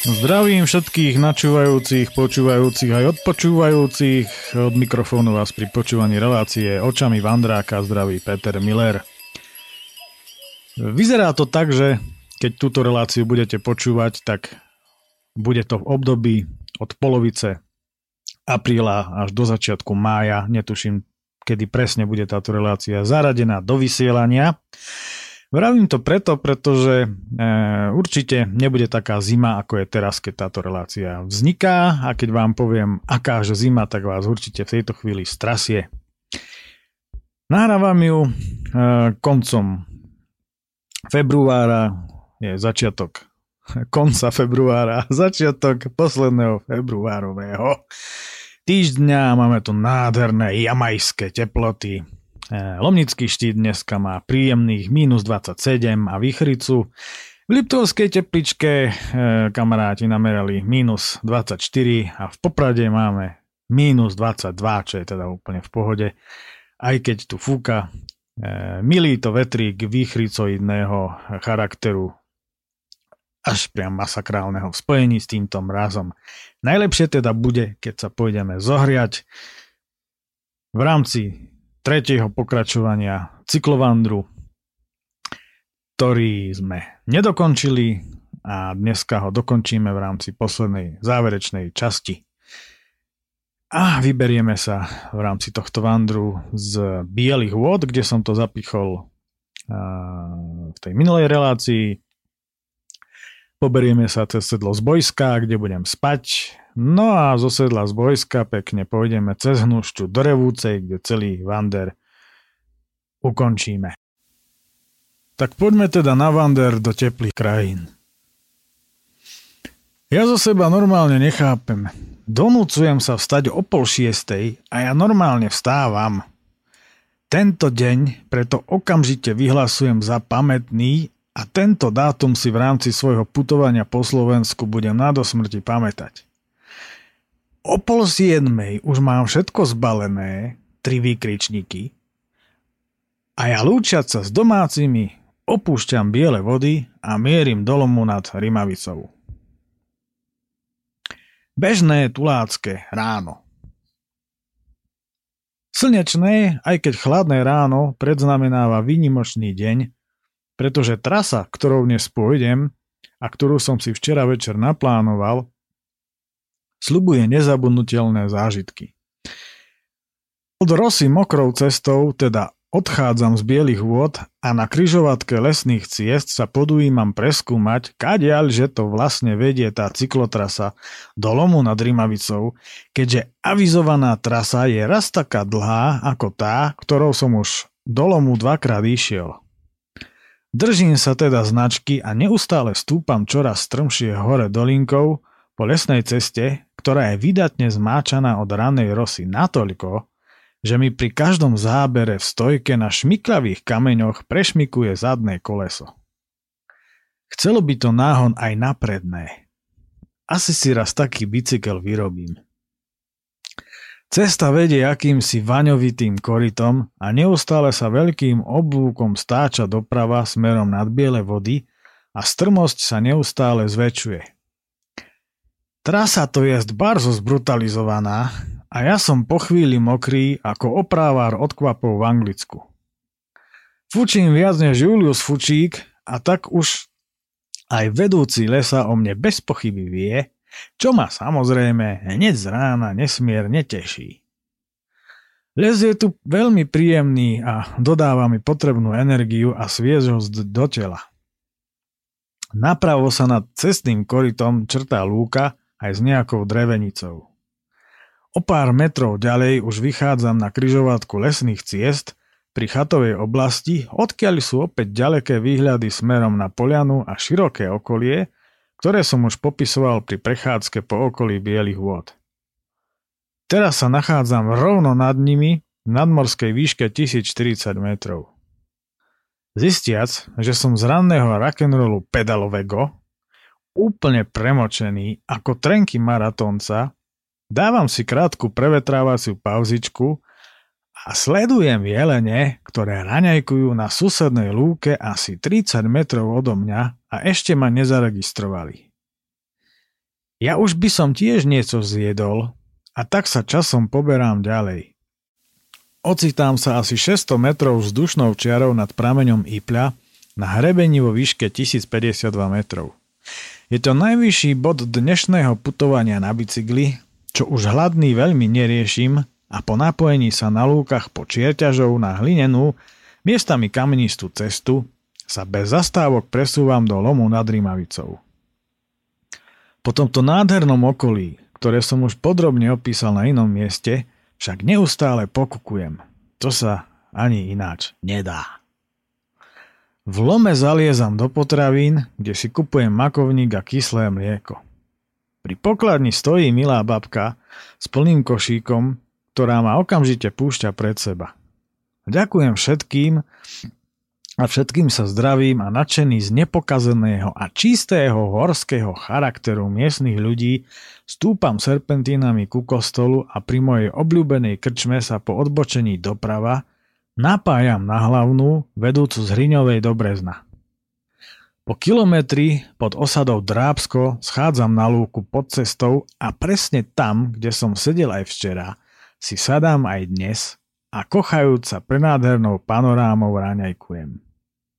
Zdravím všetkých načúvajúcich, počúvajúcich aj odpočúvajúcich. Od mikrofónu vás pri počúvaní relácie očami Vandráka zdraví Peter Miller. Vyzerá to tak, že keď túto reláciu budete počúvať, tak bude to v období od polovice apríla až do začiatku mája. Netuším, kedy presne bude táto relácia zaradená do vysielania. Vravím to preto, pretože e, určite nebude taká zima, ako je teraz, keď táto relácia vzniká a keď vám poviem, aká že zima, tak vás určite v tejto chvíli strasie. Nahrávam ju e, koncom februára, je začiatok konca februára, začiatok posledného februárového týždňa. Máme tu nádherné jamajské teploty, Lomnický štít dneska má príjemných minus 27 a výchricu. V Liptovskej tepličke e, kamaráti namerali minus 24 a v Poprade máme minus 22, čo je teda úplne v pohode. Aj keď tu fúka e, milý to vetrík výchricoidného charakteru až priam masakrálneho v spojení s týmto mrazom. Najlepšie teda bude, keď sa pôjdeme zohriať v rámci tretieho pokračovania cyklovandru, ktorý sme nedokončili a dneska ho dokončíme v rámci poslednej záverečnej časti. A vyberieme sa v rámci tohto vandru z Bielých vôd, kde som to zapichol v tej minulej relácii. Poberieme sa cez sedlo z Bojska, kde budem spať. No a zo sedla z Bojska pekne pôjdeme cez hnušťu do Revúcej, kde celý Vander ukončíme. Tak poďme teda na Vander do teplých krajín. Ja zo seba normálne nechápem. Donúcujem sa vstať o pol šiestej a ja normálne vstávam. Tento deň preto okamžite vyhlasujem za pamätný a tento dátum si v rámci svojho putovania po Slovensku budem na do smrti pamätať. O pol siedmej už mám všetko zbalené, tri výkričníky, a ja lúčiať sa s domácimi opúšťam biele vody a mierim dolomu nad Rimavicou. Bežné tulácké ráno. Slnečné, aj keď chladné ráno predznamenáva výnimočný deň, pretože trasa, ktorou dnes pôjdem a ktorú som si včera večer naplánoval, slubuje nezabudnutelné zážitky. Od Rosy mokrou cestou, teda odchádzam z bielých vôd a na kryžovatke lesných ciest sa podujímam preskúmať, kadiaľ, že to vlastne vedie tá cyklotrasa do lomu nad Rimavicou, keďže avizovaná trasa je raz taká dlhá ako tá, ktorou som už do lomu dvakrát išiel. Držím sa teda značky a neustále stúpam čoraz strmšie hore dolinkou po lesnej ceste, ktorá je vydatne zmáčaná od ranej rosy natoľko, že mi pri každom zábere v stojke na šmiklavých kameňoch prešmikuje zadné koleso. Chcelo by to náhon aj na predné. Asi si raz taký bicykel vyrobím. Cesta vedie akýmsi vaňovitým korytom a neustále sa veľkým oblúkom stáča doprava smerom nad biele vody a strmosť sa neustále zväčšuje. Trasa to je barzo zbrutalizovaná a ja som po chvíli mokrý ako oprávár od kvapov v Anglicku. Fučím viac než Julius Fučík a tak už aj vedúci lesa o mne bez pochyby vie, čo ma samozrejme hneď z rána nesmierne teší. Les je tu veľmi príjemný a dodáva mi potrebnú energiu a sviežosť do tela. Napravo sa nad cestným korytom črtá lúka aj s nejakou drevenicou. O pár metrov ďalej už vychádzam na kryžovatku lesných ciest pri chatovej oblasti, odkiaľ sú opäť ďaleké výhľady smerom na polianu a široké okolie, ktoré som už popisoval pri prechádzke po okolí Bielých vôd. Teraz sa nachádzam rovno nad nimi v nadmorskej výške 1040 metrov. Zistiac, že som z ranného rock'n'rollu pedalového, úplne premočený ako trenky maratónca, dávam si krátku prevetrávaciu pauzičku a sledujem jelene, ktoré raňajkujú na susednej lúke asi 30 metrov odo mňa a ešte ma nezaregistrovali. Ja už by som tiež niečo zjedol a tak sa časom poberám ďalej. Ocitám sa asi 600 metrov vzdušnou čiarou nad prameňom Ipľa na hrebení vo výške 1052 metrov. Je to najvyšší bod dnešného putovania na bicykli, čo už hladný veľmi neriešim a po napojení sa na lúkach po čierťažov na hlinenú, miestami kamenistú cestu, sa bez zastávok presúvam do lomu nad Rimavicou. Po tomto nádhernom okolí, ktoré som už podrobne opísal na inom mieste, však neustále pokukujem. To sa ani ináč nedá. V lome zaliezam do potravín, kde si kupujem makovník a kyslé mlieko. Pri pokladni stojí milá babka s plným košíkom, ktorá ma okamžite púšťa pred seba. Ďakujem všetkým a všetkým sa zdravím a nadšený z nepokazeného a čistého horského charakteru miestnych ľudí stúpam serpentínami ku kostolu a pri mojej obľúbenej krčme sa po odbočení doprava napájam na hlavnú, vedúcu z Hriňovej do Brezna. Po kilometri pod osadou Drábsko schádzam na lúku pod cestou a presne tam, kde som sedel aj včera, si sadám aj dnes a kochajúc sa prenádhernou panorámou ráňajkujem.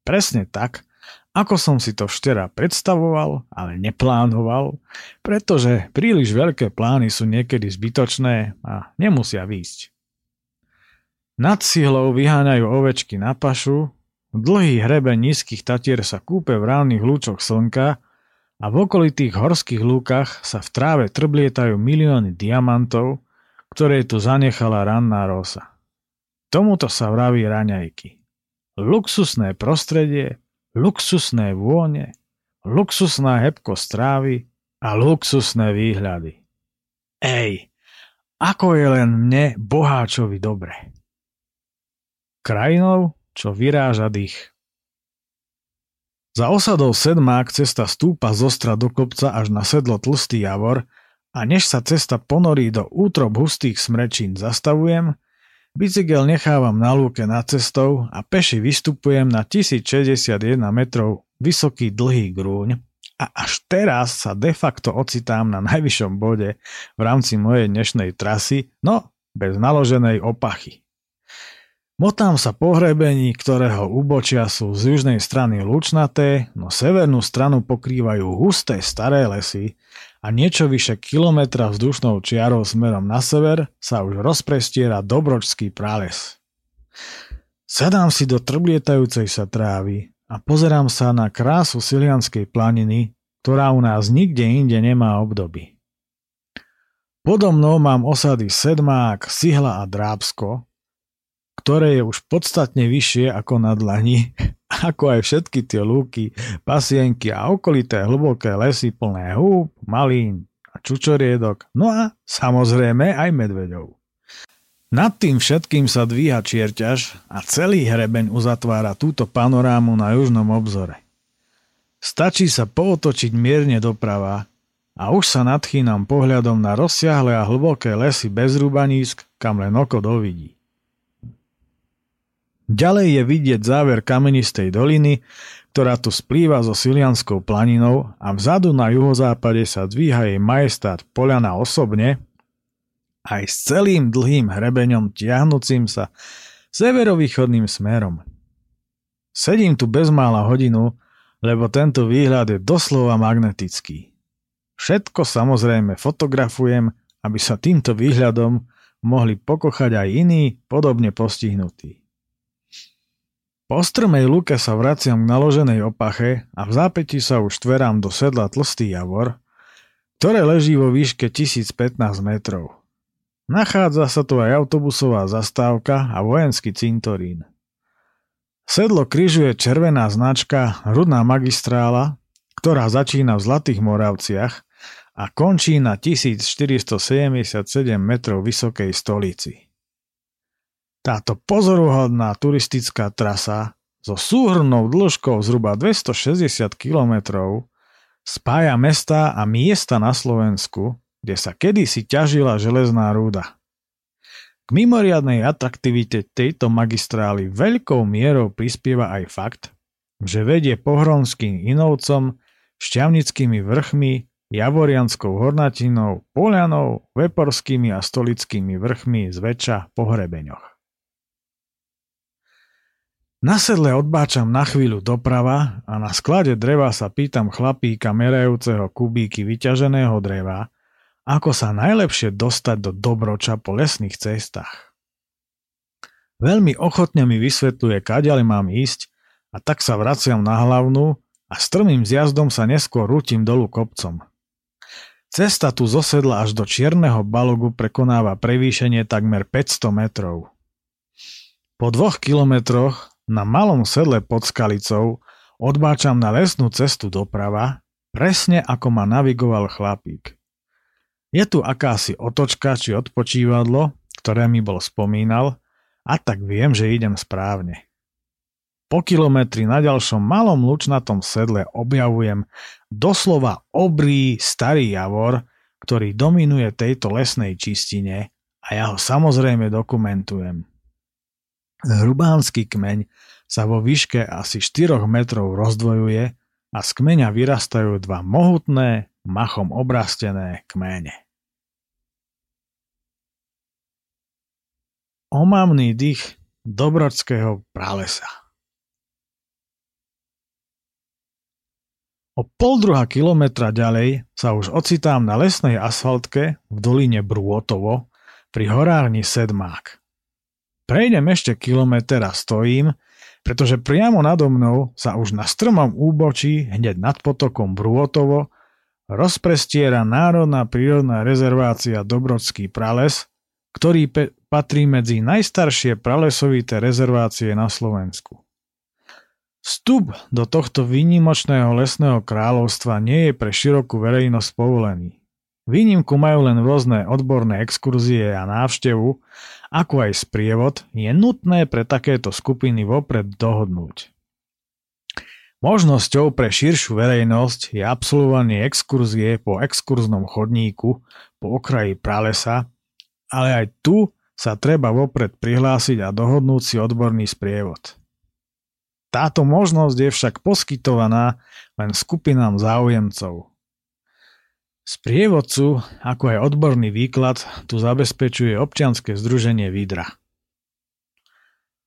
Presne tak, ako som si to včera predstavoval, ale neplánoval, pretože príliš veľké plány sú niekedy zbytočné a nemusia výjsť. Nad síhlou vyháňajú ovečky na pašu, dlhý hrebe nízkych tatier sa kúpe v rávnych lúčoch slnka a v okolitých horských lúkach sa v tráve trblietajú milióny diamantov, ktoré tu zanechala ranná rosa. Tomuto sa vraví raňajky luxusné prostredie, luxusné vône, luxusná hebkosť strávy a luxusné výhľady. Ej, ako je len mne, boháčovi, dobre. Krajinou, čo vyráža dých. Za osadou Sedmák cesta stúpa z ostra do kopca až na sedlo Tlstý javor a než sa cesta ponorí do útrob hustých smrečín zastavujem, Bicykel nechávam na lúke nad cestou a peši vystupujem na 1061 metrov vysoký dlhý grúň a až teraz sa de facto ocitám na najvyššom bode v rámci mojej dnešnej trasy, no bez naloženej opachy. Motám sa po hrebení, ktorého úbočia sú z južnej strany lučnaté, no severnú stranu pokrývajú husté staré lesy a niečo vyše kilometra vzdušnou čiarou smerom na sever sa už rozprestiera Dobročský prales. Sadám si do trblietajúcej sa trávy a pozerám sa na krásu Silianskej planiny, ktorá u nás nikde inde nemá obdoby. Podo mnou mám osady Sedmák, Sihla a Drábsko, ktoré je už podstatne vyššie ako na dlani ako aj všetky tie lúky, pasienky a okolité hlboké lesy plné húb, malín a čučoriedok, no a samozrejme aj medveďov. Nad tým všetkým sa dvíha čierťaž a celý hrebeň uzatvára túto panorámu na južnom obzore. Stačí sa pootočiť mierne doprava a už sa nadchýnam pohľadom na rozsiahle a hlboké lesy bez rúbanísk, kam len oko dovidí. Ďalej je vidieť záver kamenistej doliny, ktorá tu splýva so Silianskou planinou a vzadu na juhozápade sa dvíha jej majestát Poliana osobne, aj s celým dlhým hrebeňom tiahnúcim sa severovýchodným smerom. Sedím tu bezmála hodinu, lebo tento výhľad je doslova magnetický. Všetko samozrejme fotografujem, aby sa týmto výhľadom mohli pokochať aj iní podobne postihnutí. Po strmej luke sa vraciam k naloženej opache a v zápäti sa už tverám do sedla Tlstý javor, ktoré leží vo výške 1015 metrov. Nachádza sa tu aj autobusová zastávka a vojenský cintorín. Sedlo križuje červená značka Rudná magistrála, ktorá začína v Zlatých Moravciach a končí na 1477 metrov vysokej stolici. Táto pozoruhodná turistická trasa so súhrnou dĺžkou zhruba 260 km spája mesta a miesta na Slovensku, kde sa kedysi ťažila železná rúda. K mimoriadnej atraktivite tejto magistrály veľkou mierou prispieva aj fakt, že vedie pohronským Inovcom, šťavnickými vrchmi, Javorianskou hornatinou, Polianou, Veporskými a Stolickými vrchmi zväčša po hrebeňoch. Na sedle odbáčam na chvíľu doprava a na sklade dreva sa pýtam chlapíka merajúceho kubíky vyťaženého dreva, ako sa najlepšie dostať do Dobroča po lesných cestách. Veľmi ochotne mi vysvetľuje, kaďali mám ísť a tak sa vraciam na hlavnú a strmým zjazdom sa neskôr rútim dolu kopcom. Cesta tu zosedla až do Čierneho balogu prekonáva prevýšenie takmer 500 metrov. Po dvoch kilometroch na malom sedle pod Skalicou odbáčam na lesnú cestu doprava, presne ako ma navigoval chlapík. Je tu akási otočka či odpočívadlo, ktoré mi bol spomínal, a tak viem, že idem správne. Po kilometri na ďalšom malom lučnatom sedle objavujem doslova obrý starý javor, ktorý dominuje tejto lesnej čistine a ja ho samozrejme dokumentujem. Hrubánsky kmeň sa vo výške asi 4 metrov rozdvojuje a z kmeňa vyrastajú dva mohutné, machom obrastené kmene. Omamný dých Dobrodského pralesa O pol druhá kilometra ďalej sa už ocitám na lesnej asfaltke v doline Brôtovo pri horárni Sedmák. Prejdem ešte kilometr a stojím, pretože priamo nado mnou sa už na strmom úbočí, hneď nad potokom Brôtovo, rozprestiera Národná prírodná rezervácia Dobrodský prales, ktorý pe- patrí medzi najstaršie pralesovité rezervácie na Slovensku. Vstup do tohto výnimočného lesného kráľovstva nie je pre širokú verejnosť povolený. Výnimku majú len rôzne odborné exkurzie a návštevu, ako aj sprievod, je nutné pre takéto skupiny vopred dohodnúť. Možnosťou pre širšiu verejnosť je absolvovanie exkurzie po exkurznom chodníku po okraji pralesa, ale aj tu sa treba vopred prihlásiť a dohodnúť si odborný sprievod. Táto možnosť je však poskytovaná len skupinám záujemcov – Sprievodcu, ako aj odborný výklad, tu zabezpečuje občianske združenie Vidra.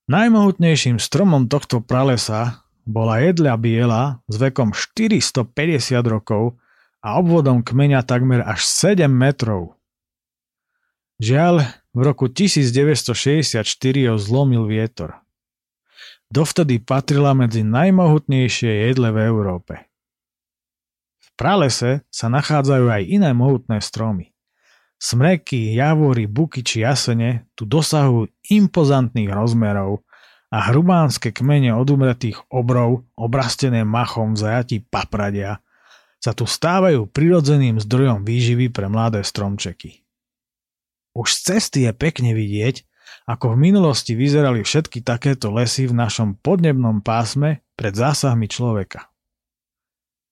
Najmohutnejším stromom tohto pralesa bola jedľa biela s vekom 450 rokov a obvodom kmeňa takmer až 7 metrov. Žiaľ, v roku 1964 ho zlomil vietor. Dovtedy patrila medzi najmohutnejšie jedle v Európe pralese sa nachádzajú aj iné mohutné stromy. Smreky, javory, buky či jasene tu dosahujú impozantných rozmerov a hrubánske kmene odumretých obrov, obrastené machom v zajatí papradia, sa tu stávajú prirodzeným zdrojom výživy pre mladé stromčeky. Už z cesty je pekne vidieť, ako v minulosti vyzerali všetky takéto lesy v našom podnebnom pásme pred zásahmi človeka.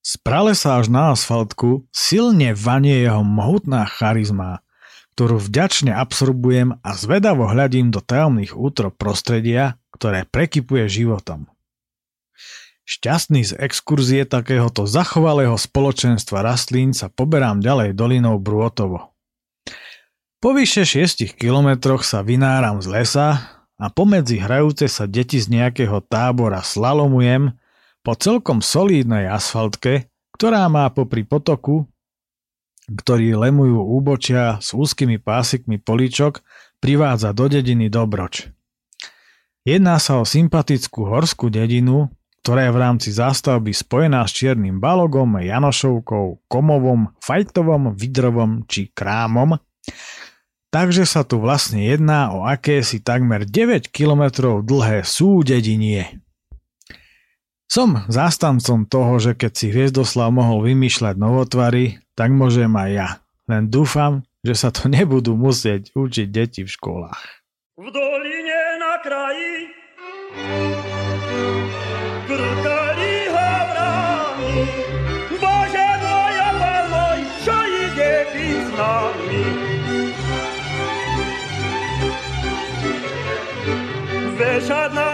Z pralesa až na asfaltku silne vanie jeho mohutná charizma, ktorú vďačne absorbujem a zvedavo hľadím do tajomných útrop prostredia, ktoré prekypuje životom. Šťastný z exkurzie takéhoto zachovalého spoločenstva rastlín sa poberám ďalej dolinou Brôtovo. Po vyše 6 kilometroch sa vynáram z lesa a pomedzi hrajúce sa deti z nejakého tábora slalomujem po celkom solídnej asfaltke, ktorá má popri potoku, ktorý lemujú úbočia s úzkými pásikmi políčok, privádza do dediny Dobroč. Jedná sa o sympatickú horskú dedinu, ktorá je v rámci zástavby spojená s Čiernym balogom, Janošovkou, Komovom, Fajtovom, Vidrovom či Krámom, takže sa tu vlastne jedná o akési takmer 9 km dlhé súdedinie. Som zástancom toho, že keď si Hviezdoslav mohol vymýšľať novotvary, tak môžem aj ja. Len dúfam, že sa to nebudú musieť učiť deti v školách. V doline na kraji krkali havrami Bože moja, pán môj, čo ide byť s nami? Vešať nás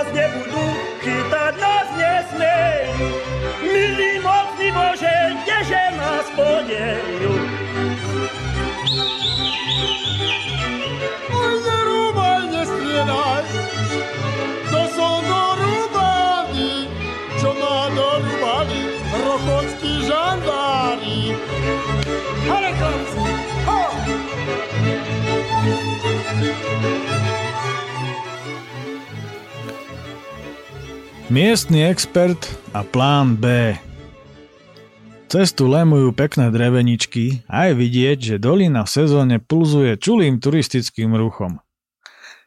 to som dorúbaný, čo ma dorúbali rochockí žandári. Ale chlapci, ho! Miestny expert a plán B. Cestu lemujú pekné dreveničky a je vidieť, že dolina v sezóne pulzuje čulým turistickým ruchom.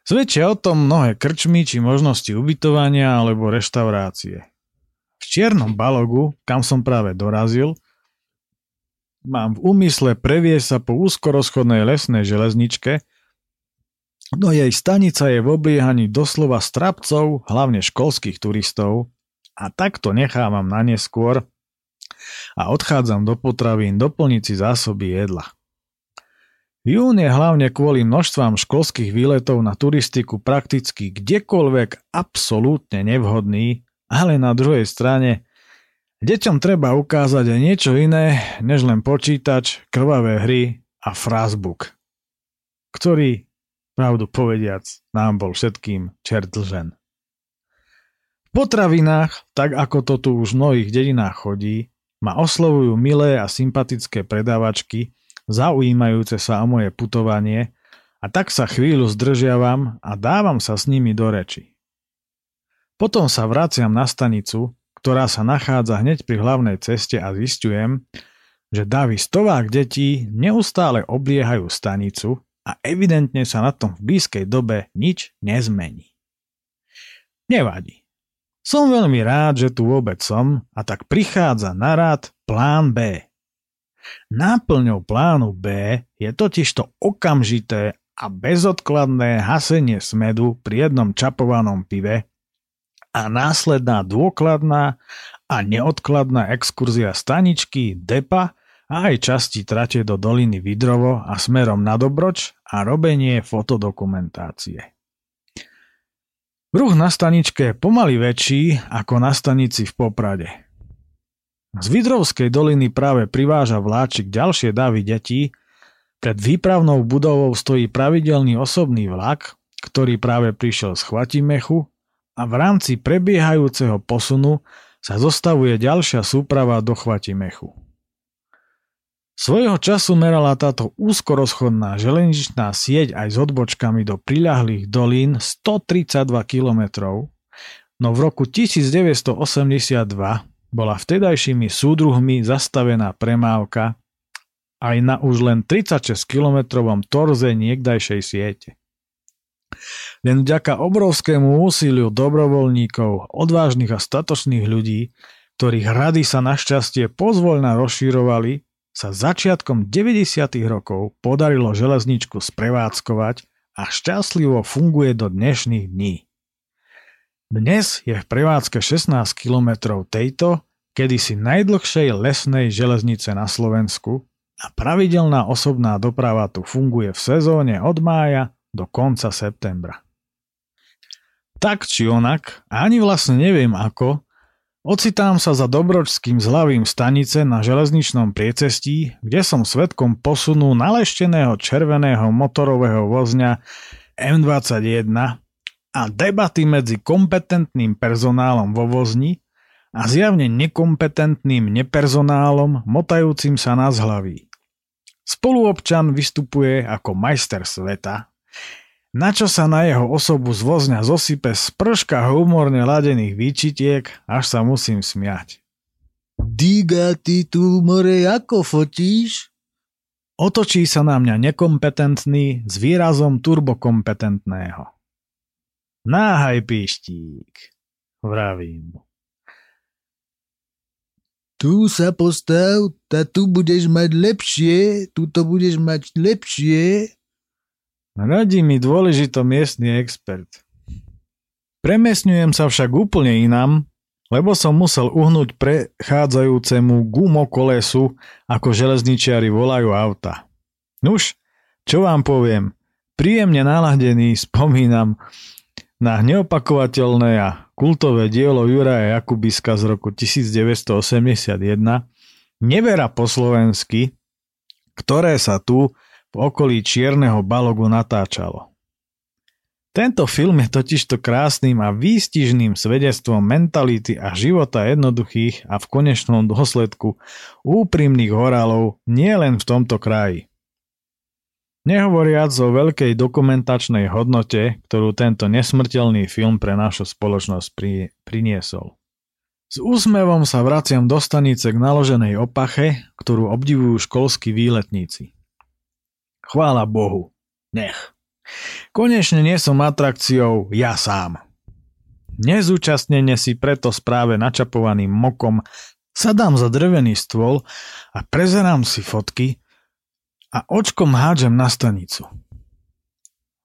Svedčia o tom mnohé krčmy či možnosti ubytovania alebo reštaurácie. V čiernom balogu, kam som práve dorazil, mám v úmysle previesť sa po úzkorozchodnej lesnej železničke, no jej stanica je v obliehaní doslova strapcov, hlavne školských turistov, a takto nechávam na neskôr a odchádzam do potravín doplniť si zásoby jedla. Jún je hlavne kvôli množstvám školských výletov na turistiku prakticky kdekoľvek absolútne nevhodný, ale na druhej strane deťom treba ukázať aj niečo iné, než len počítač, krvavé hry a frázbook, ktorý, pravdu povediac, nám bol všetkým čert. V potravinách, tak ako to tu už v mnohých dedinách chodí, ma oslovujú milé a sympatické predávačky, zaujímajúce sa o moje putovanie a tak sa chvíľu zdržiavam a dávam sa s nimi do reči. Potom sa vraciam na stanicu, ktorá sa nachádza hneď pri hlavnej ceste a zistujem, že davy stovák detí neustále obliehajú stanicu a evidentne sa na tom v blízkej dobe nič nezmení. Nevadí. Som veľmi rád, že tu vôbec som a tak prichádza na rád plán B. Náplňou plánu B je totižto okamžité a bezodkladné hasenie smedu pri jednom čapovanom pive a následná dôkladná a neodkladná exkurzia staničky, depa a aj časti trate do doliny Vidrovo a smerom na Dobroč a robenie fotodokumentácie. Ruch na staničke je pomaly väčší ako na stanici v Poprade. Z Vidrovskej doliny práve priváža vláčik ďalšie davy detí, pred výpravnou budovou stojí pravidelný osobný vlak, ktorý práve prišiel z Chvatimechu a v rámci prebiehajúceho posunu sa zostavuje ďalšia súprava do Chvatimechu. Svojho času merala táto úzkorozchodná železničná sieť aj s odbočkami do priľahlých dolín 132 km, no v roku 1982 bola vtedajšími súdruhmi zastavená premávka aj na už len 36 kilometrovom torze niekdajšej siete. Len vďaka obrovskému úsiliu dobrovoľníkov, odvážnych a statočných ľudí, ktorých rady sa našťastie pozvoľna rozširovali, sa začiatkom 90. rokov podarilo železničku sprevádzkovať a šťastlivo funguje do dnešných dní. Dnes je v prevádzke 16 km tejto, kedysi najdlhšej lesnej železnice na Slovensku a pravidelná osobná doprava tu funguje v sezóne od mája do konca septembra. Tak či onak, ani vlastne neviem ako, Ocitám sa za Dobročským zľavím stanice na železničnom priecestí, kde som svetkom posunu nalešteného červeného motorového vozňa M21 a debaty medzi kompetentným personálom vo vozni a zjavne nekompetentným nepersonálom motajúcim sa na zhlaví. Spoluobčan vystupuje ako majster sveta, na čo sa na jeho osobu z vozňa zosype sprška humorne ladených výčitiek, až sa musím smiať. Diga, ty tu more ako fotíš? Otočí sa na mňa nekompetentný s výrazom turbokompetentného. Náhaj píštík, vravím. Tu sa postav, ta tu budeš mať lepšie, tu to budeš mať lepšie, Radí mi dôležito miestny expert. Premiesňujem sa však úplne inám, lebo som musel uhnúť prechádzajúcemu gumokolesu, ako železničiari volajú auta. Nuž, čo vám poviem, príjemne naladený spomínam na neopakovateľné a kultové dielo Juraja Jakubiska z roku 1981 Nevera po slovensky, ktoré sa tu v okolí Čierneho balogu natáčalo. Tento film je totižto krásnym a výstižným svedectvom mentality a života jednoduchých a v konečnom dôsledku úprimných horálov nielen v tomto kraji. Nehovoriac o veľkej dokumentačnej hodnote, ktorú tento nesmrteľný film pre našu spoločnosť pri, priniesol. S úsmevom sa vraciam do stanice k naloženej opache, ktorú obdivujú školskí výletníci. Chvála Bohu. Nech. Konečne nie som atrakciou ja sám. Nezúčastnenie si preto správe načapovaným mokom sadám za drevený stôl a prezerám si fotky, a očkom hádžem na stanicu.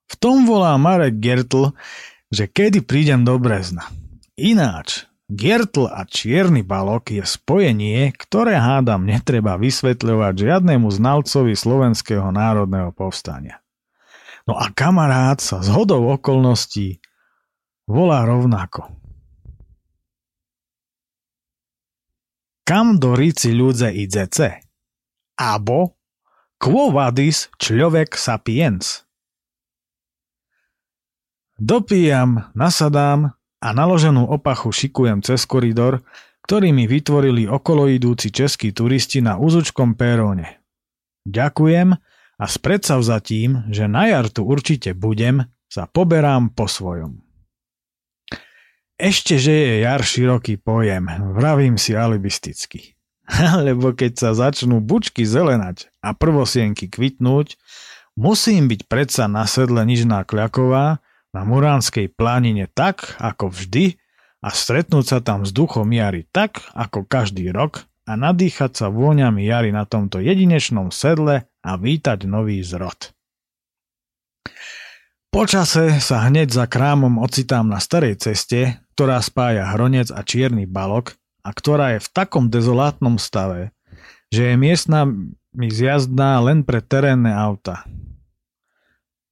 V tom volá Marek Gertl, že kedy prídem do Brezna. Ináč, Gertl a čierny balok je spojenie, ktoré hádam netreba vysvetľovať žiadnemu znalcovi slovenského národného povstania. No a kamarát sa z hodou okolností volá rovnako. Kam do ríci ľudze idzece? Abo Quo vadis človek sapiens? Dopijam, nasadám a naloženú opachu šikujem cez koridor, ktorý mi vytvorili okoloidúci českí turisti na úzučkom péróne. Ďakujem a s predsavzatím, že na jar tu určite budem, sa poberám po svojom. Ešte, že je jar široký pojem, vravím si alibisticky. Lebo keď sa začnú bučky zelenať a prvosienky kvitnúť, musím byť predsa na sedle Nižná Kľaková na Muránskej plánine tak, ako vždy a stretnúť sa tam s duchom jary tak, ako každý rok a nadýchať sa vôňami jary na tomto jedinečnom sedle a vítať nový zrod. Počase sa hneď za krámom ocitám na starej ceste, ktorá spája Hronec a Čierny balok a ktorá je v takom dezolátnom stave, že je miestna mi zjazdná len pre terénne auta.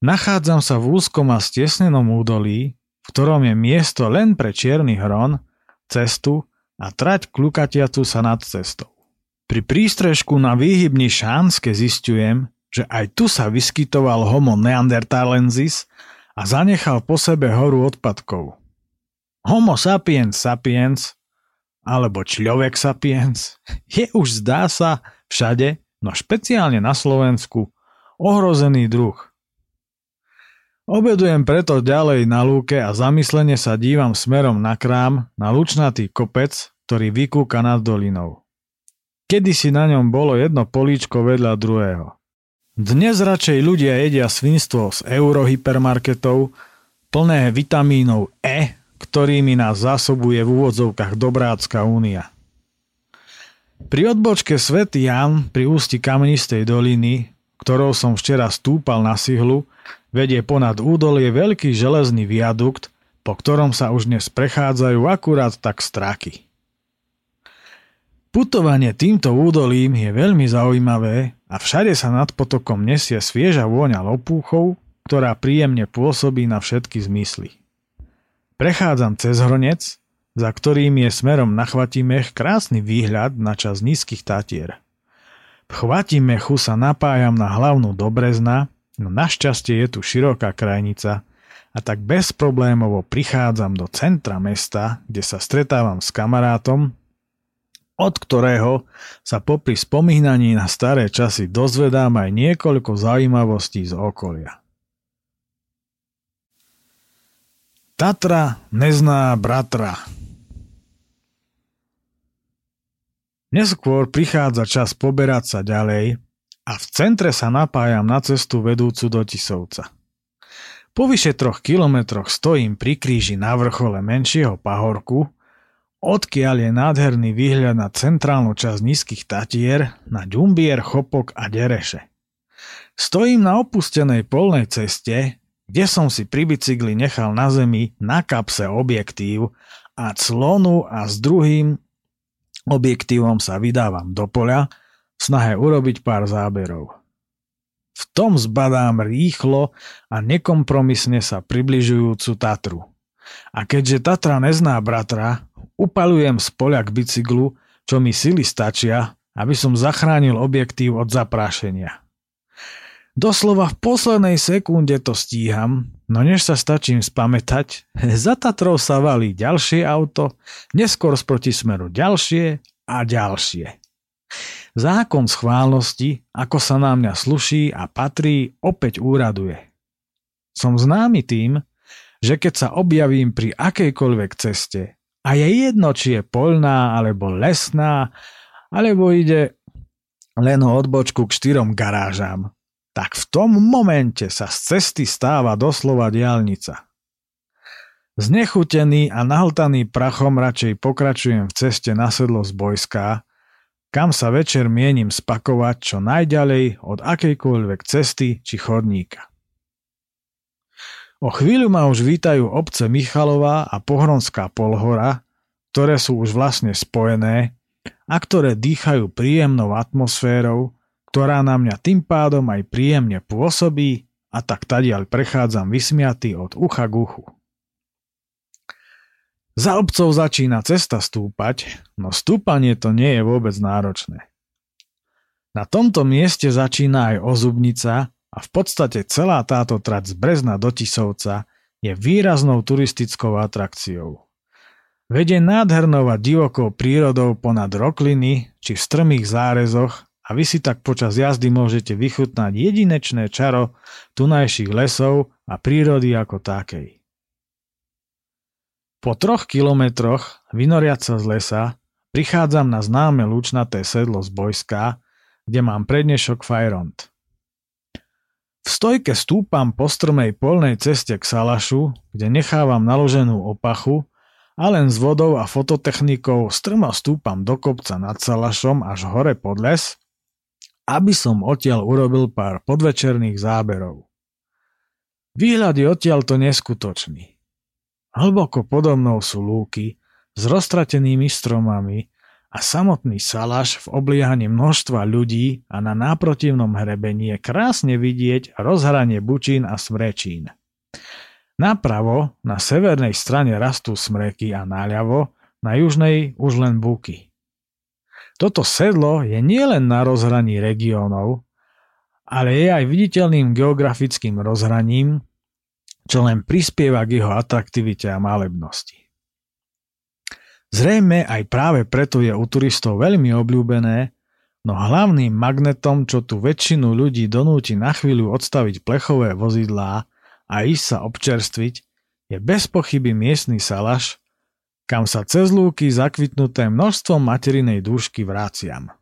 Nachádzam sa v úzkom a stiesnenom údolí, v ktorom je miesto len pre čierny hron, cestu a trať klukatiacu sa nad cestou. Pri prístrežku na výhybni Šánske zistujem, že aj tu sa vyskytoval homo neanderthalensis a zanechal po sebe horu odpadkov. Homo sapiens sapiens alebo človek sapiens je už zdá sa všade, no špeciálne na Slovensku, ohrozený druh. Obedujem preto ďalej na lúke a zamyslene sa dívam smerom na krám, na lučnatý kopec, ktorý vykúka nad dolinou. Kedy si na ňom bolo jedno políčko vedľa druhého. Dnes radšej ľudia jedia svinstvo z eurohypermarketov, plné vitamínov E, ktorými nás zásobuje v úvodzovkách Dobrácka únia. Pri odbočke Svet Jan pri ústi kamenistej doliny, ktorou som včera stúpal na sihlu, vedie ponad údolie veľký železný viadukt, po ktorom sa už dnes prechádzajú akurát tak straky. Putovanie týmto údolím je veľmi zaujímavé a všade sa nad potokom nesie svieža vôňa lopúchov, ktorá príjemne pôsobí na všetky zmysly. Prechádzam cez Hronec, za ktorým je smerom na Chvatimech krásny výhľad na čas nízkych tatier. V Chvatimechu sa napájam na hlavnú do Brezna, no našťastie je tu široká krajnica a tak bezproblémovo prichádzam do centra mesta, kde sa stretávam s kamarátom, od ktorého sa popri spomínaní na staré časy dozvedám aj niekoľko zaujímavostí z okolia. Tatra nezná bratra. Neskôr prichádza čas poberať sa ďalej a v centre sa napájam na cestu vedúcu do Tisovca. Po vyše troch kilometroch stojím pri kríži na vrchole menšieho pahorku, odkiaľ je nádherný výhľad na centrálnu časť nízkych tatier, na Ďumbier, Chopok a Dereše. Stojím na opustenej polnej ceste, kde som si pri bicykli nechal na zemi na kapse objektív a clonu a s druhým objektívom sa vydávam do poľa v snahe urobiť pár záberov. V tom zbadám rýchlo a nekompromisne sa približujúcu Tatru. A keďže Tatra nezná bratra, upalujem z k bicyklu, čo mi sily stačia, aby som zachránil objektív od zaprášenia. Doslova v poslednej sekunde to stíham, no než sa stačím spamätať, za Tatrou sa valí ďalšie auto, neskôr z protismeru ďalšie a ďalšie. Zákon schválnosti, ako sa na mňa sluší a patrí, opäť úraduje. Som známy tým, že keď sa objavím pri akejkoľvek ceste a je jedno, či je poľná alebo lesná, alebo ide len o odbočku k štyrom garážam, tak v tom momente sa z cesty stáva doslova diálnica. Znechutený a nahltaný prachom radšej pokračujem v ceste na sedlo z Bojská, kam sa večer mienim spakovať čo najďalej od akejkoľvek cesty či chodníka. O chvíľu ma už vítajú obce Michalová a Pohronská polhora, ktoré sú už vlastne spojené a ktoré dýchajú príjemnou atmosférou, ktorá na mňa tým pádom aj príjemne pôsobí a tak tadiaľ prechádzam vysmiatý od ucha k uchu. Za obcov začína cesta stúpať, no stúpanie to nie je vôbec náročné. Na tomto mieste začína aj ozubnica a v podstate celá táto trať z Brezna do Tisovca je výraznou turistickou atrakciou. Vede nádhernou a divokou prírodou ponad rokliny či v strmých zárezoch a vy si tak počas jazdy môžete vychutnať jedinečné čaro tunajších lesov a prírody ako takej. Po troch kilometroch, vynoriať sa z lesa, prichádzam na známe lučnaté sedlo z Bojska, kde mám prednešok Fajront. V stojke stúpam po strmej polnej ceste k Salašu, kde nechávam naloženú opachu a len s vodou a fototechnikou strmo stúpam do kopca nad Salašom až hore pod les, aby som odtiaľ urobil pár podvečerných záberov. Výhľad je odtiaľ to neskutočný. Hlboko podo mnou sú lúky s roztratenými stromami a samotný salaš v obliehaní množstva ľudí a na náprotivnom hrebení je krásne vidieť rozhranie bučín a smrečín. Napravo, na severnej strane rastú smreky a naľavo, na južnej už len buky. Toto sedlo je nielen na rozhraní regiónov, ale je aj viditeľným geografickým rozhraním, čo len prispieva k jeho atraktivite a malebnosti. Zrejme aj práve preto je u turistov veľmi obľúbené, no hlavným magnetom, čo tu väčšinu ľudí donúti na chvíľu odstaviť plechové vozidlá a ísť sa občerstviť, je bez pochyby miestny salaš, kam sa cez lúky zakvitnuté množstvom materinej dúšky vráciam.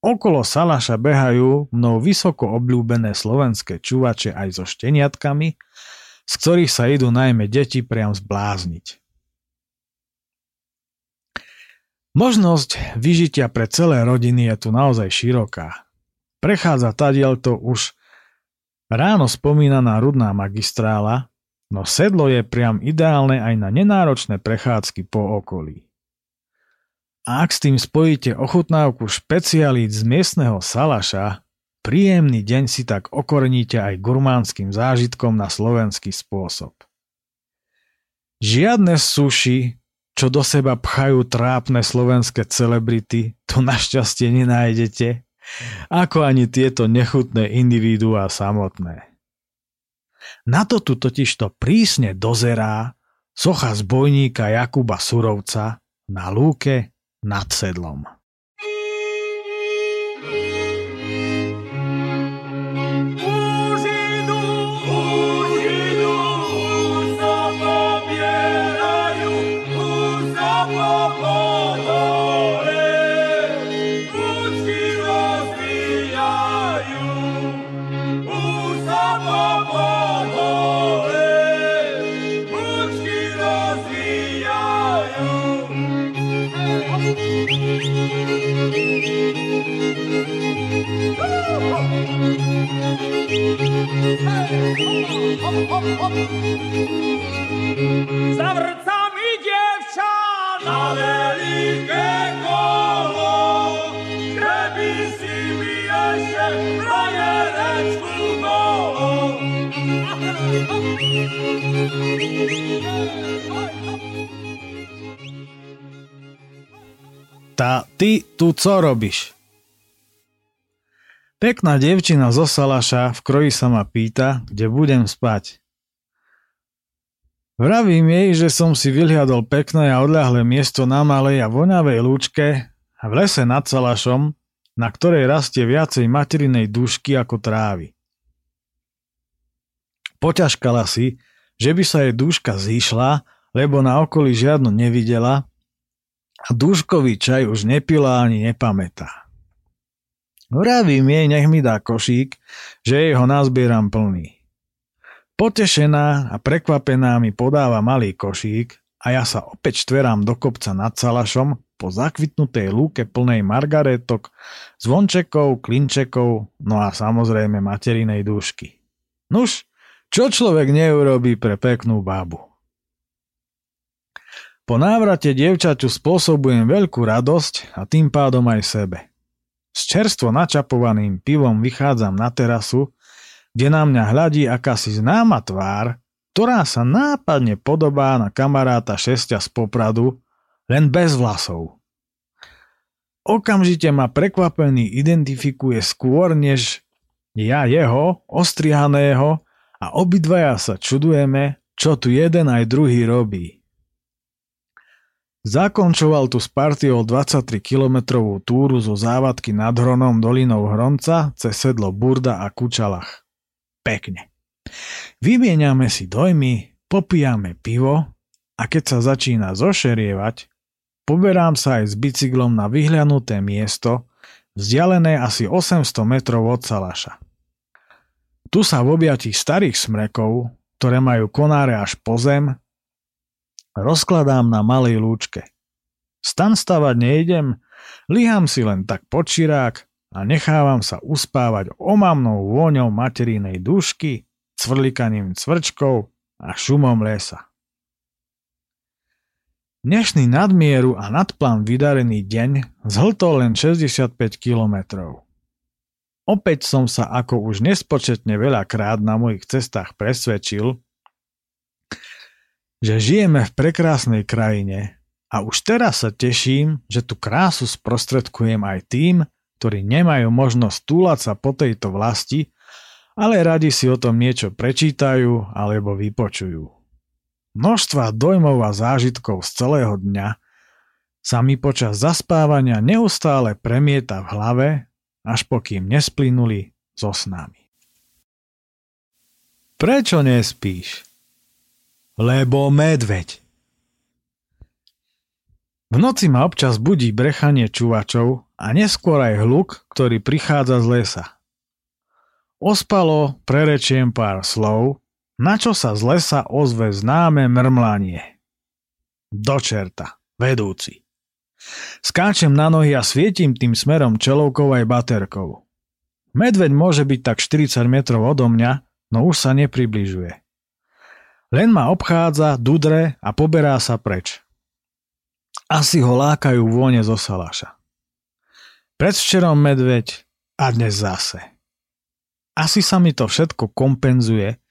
Okolo Salaša behajú mnou vysoko obľúbené slovenské čuvače aj so šteniatkami, z ktorých sa idú najmä deti priam zblázniť. Možnosť vyžitia pre celé rodiny je tu naozaj široká. Prechádza tadiaľto už ráno spomínaná rudná magistrála, no sedlo je priam ideálne aj na nenáročné prechádzky po okolí. Ak s tým spojíte ochutnávku špecialít z miestneho salaša, príjemný deň si tak okorníte aj gurmánskym zážitkom na slovenský spôsob. Žiadne suši, čo do seba pchajú trápne slovenské celebrity, tu našťastie nenájdete, ako ani tieto nechutné individuá samotné. Na to tu totižto prísne dozerá socha zbojníka Jakuba Surovca na lúke nad sedlom. Za wrcami dziewczana wielkie koło, żeby si mi jeszcze frajereczku goło. Tá, ty tu co robíš? Pekná devčina zo Salaša v kroji sa ma pýta, kde budem spať. Vravím jej, že som si vyhliadol pekné a odľahlé miesto na malej a voňavej lúčke v lese nad Salašom, na ktorej rastie viacej materinej dušky ako trávy. Poťažkala si, že by sa jej duška zišla, lebo na okolí žiadnu nevidela a duškový čaj už nepila ani nepamätá. Vravím jej, nech mi dá košík, že jej ho nazbieram plný. Potešená a prekvapená mi podáva malý košík a ja sa opäť štverám do kopca nad Salašom po zakvitnutej lúke plnej margaretok, zvončekov, klinčekov, no a samozrejme materinej dušky. Nuž, čo človek neurobí pre peknú babu? Po návrate dievčaťu spôsobujem veľkú radosť a tým pádom aj sebe. S čerstvo načapovaným pivom vychádzam na terasu, kde na mňa hľadí akási známa tvár, ktorá sa nápadne podobá na kamaráta šestia z Popradu, len bez vlasov. Okamžite ma prekvapený identifikuje skôr, než ja jeho, ostrihaného, a obidvaja sa čudujeme, čo tu jeden aj druhý robí. Zakončoval tu s partiou 23-kilometrovú túru zo závadky nad Hronom dolinou Hronca cez sedlo Burda a Kučalach. Pekne. Vymieňame si dojmy, popijame pivo a keď sa začína zošerievať, poberám sa aj s bicyklom na vyhľanuté miesto, vzdialené asi 800 metrov od Salaša. Tu sa v objatí starých smrekov, ktoré majú konáre až po zem, rozkladám na malej lúčke. Stan stavať nejdem, líham si len tak počirák a nechávam sa uspávať omamnou vôňou materinej dušky, cvrlikaním cvrčkov a šumom lesa. Dnešný nadmieru a nadplán vydarený deň zhltol len 65 kilometrov. Opäť som sa ako už nespočetne veľa krát na mojich cestách presvedčil, že žijeme v prekrásnej krajine a už teraz sa teším, že tú krásu sprostredkujem aj tým, ktorí nemajú možnosť túlať sa po tejto vlasti, ale radi si o tom niečo prečítajú alebo vypočujú. Množstva dojmov a zážitkov z celého dňa sa mi počas zaspávania neustále premieta v hlave, až pokým nesplynuli so snami. Prečo nespíš? Lebo medveď. V noci ma občas budí brechanie čuvačov a neskôr aj hluk, ktorý prichádza z lesa. Ospalo prerečiem pár slov, na čo sa z lesa ozve známe mrmlanie. Do čerta, vedúci. Skáčem na nohy a svietim tým smerom čelovkou aj baterkou. Medveď môže byť tak 40 metrov odo mňa, no už sa nepribližuje. Len ma obchádza, dudre a poberá sa preč. Asi ho lákajú vône zo saláša. Predvčerom medveď a dnes zase. Asi sa mi to všetko kompenzuje,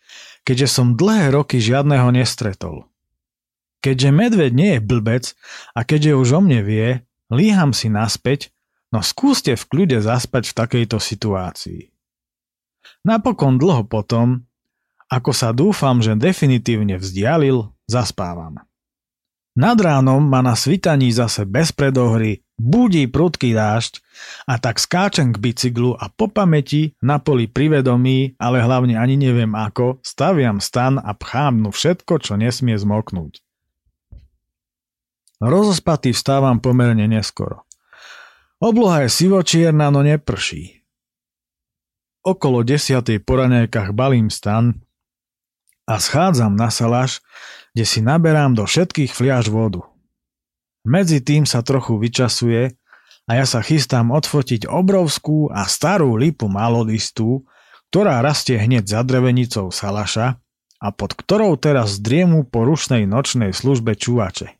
keďže som dlhé roky žiadneho nestretol. Keďže medveď nie je blbec a keďže už o mne vie, líham si naspäť, no skúste v kľude zaspať v takejto situácii. Napokon dlho potom, ako sa dúfam, že definitívne vzdialil, zaspávam. Nad ránom ma na svitaní zase bez predohry budí prudký dážď a tak skáčem k bicyklu a po pamäti na poli privedomí, ale hlavne ani neviem ako, staviam stan a pchám mu všetko, čo nesmie zmoknúť. Rozospatý vstávam pomerne neskoro. Obloha je sivočierna, no neprší. Okolo desiatej po balím stan a schádzam na salaš, kde si naberám do všetkých fliaž vodu. Medzi tým sa trochu vyčasuje a ja sa chystám odfotiť obrovskú a starú lipu malodistú, ktorá rastie hneď za drevenicou salaša a pod ktorou teraz driemu po rušnej nočnej službe čuvače.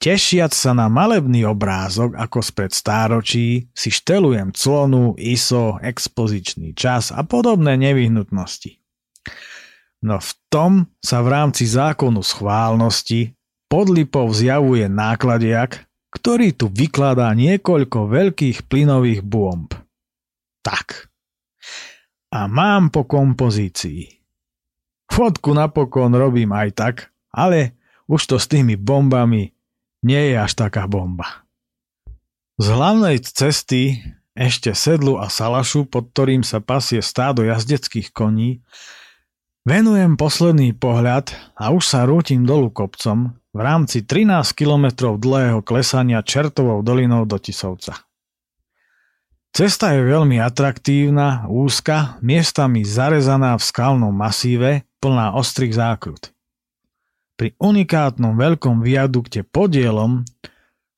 Tešiac sa na malebný obrázok ako spred stáročí si štelujem clonu, ISO, expozičný čas a podobné nevyhnutnosti. No v tom sa v rámci zákonu schválnosti pod lipou zjavuje nákladiak, ktorý tu vykladá niekoľko veľkých plynových bomb. Tak. A mám po kompozícii. Fotku napokon robím aj tak, ale už to s tými bombami nie je až taká bomba. Z hlavnej cesty ešte sedlu a salašu, pod ktorým sa pasie stádo jazdeckých koní, Venujem posledný pohľad a už sa rútim dolu kopcom v rámci 13 km dlhého klesania Čertovou dolinou do Tisovca. Cesta je veľmi atraktívna, úzka, miestami zarezaná v skalnom masíve, plná ostrých zákrut. Pri unikátnom veľkom viadukte podielom,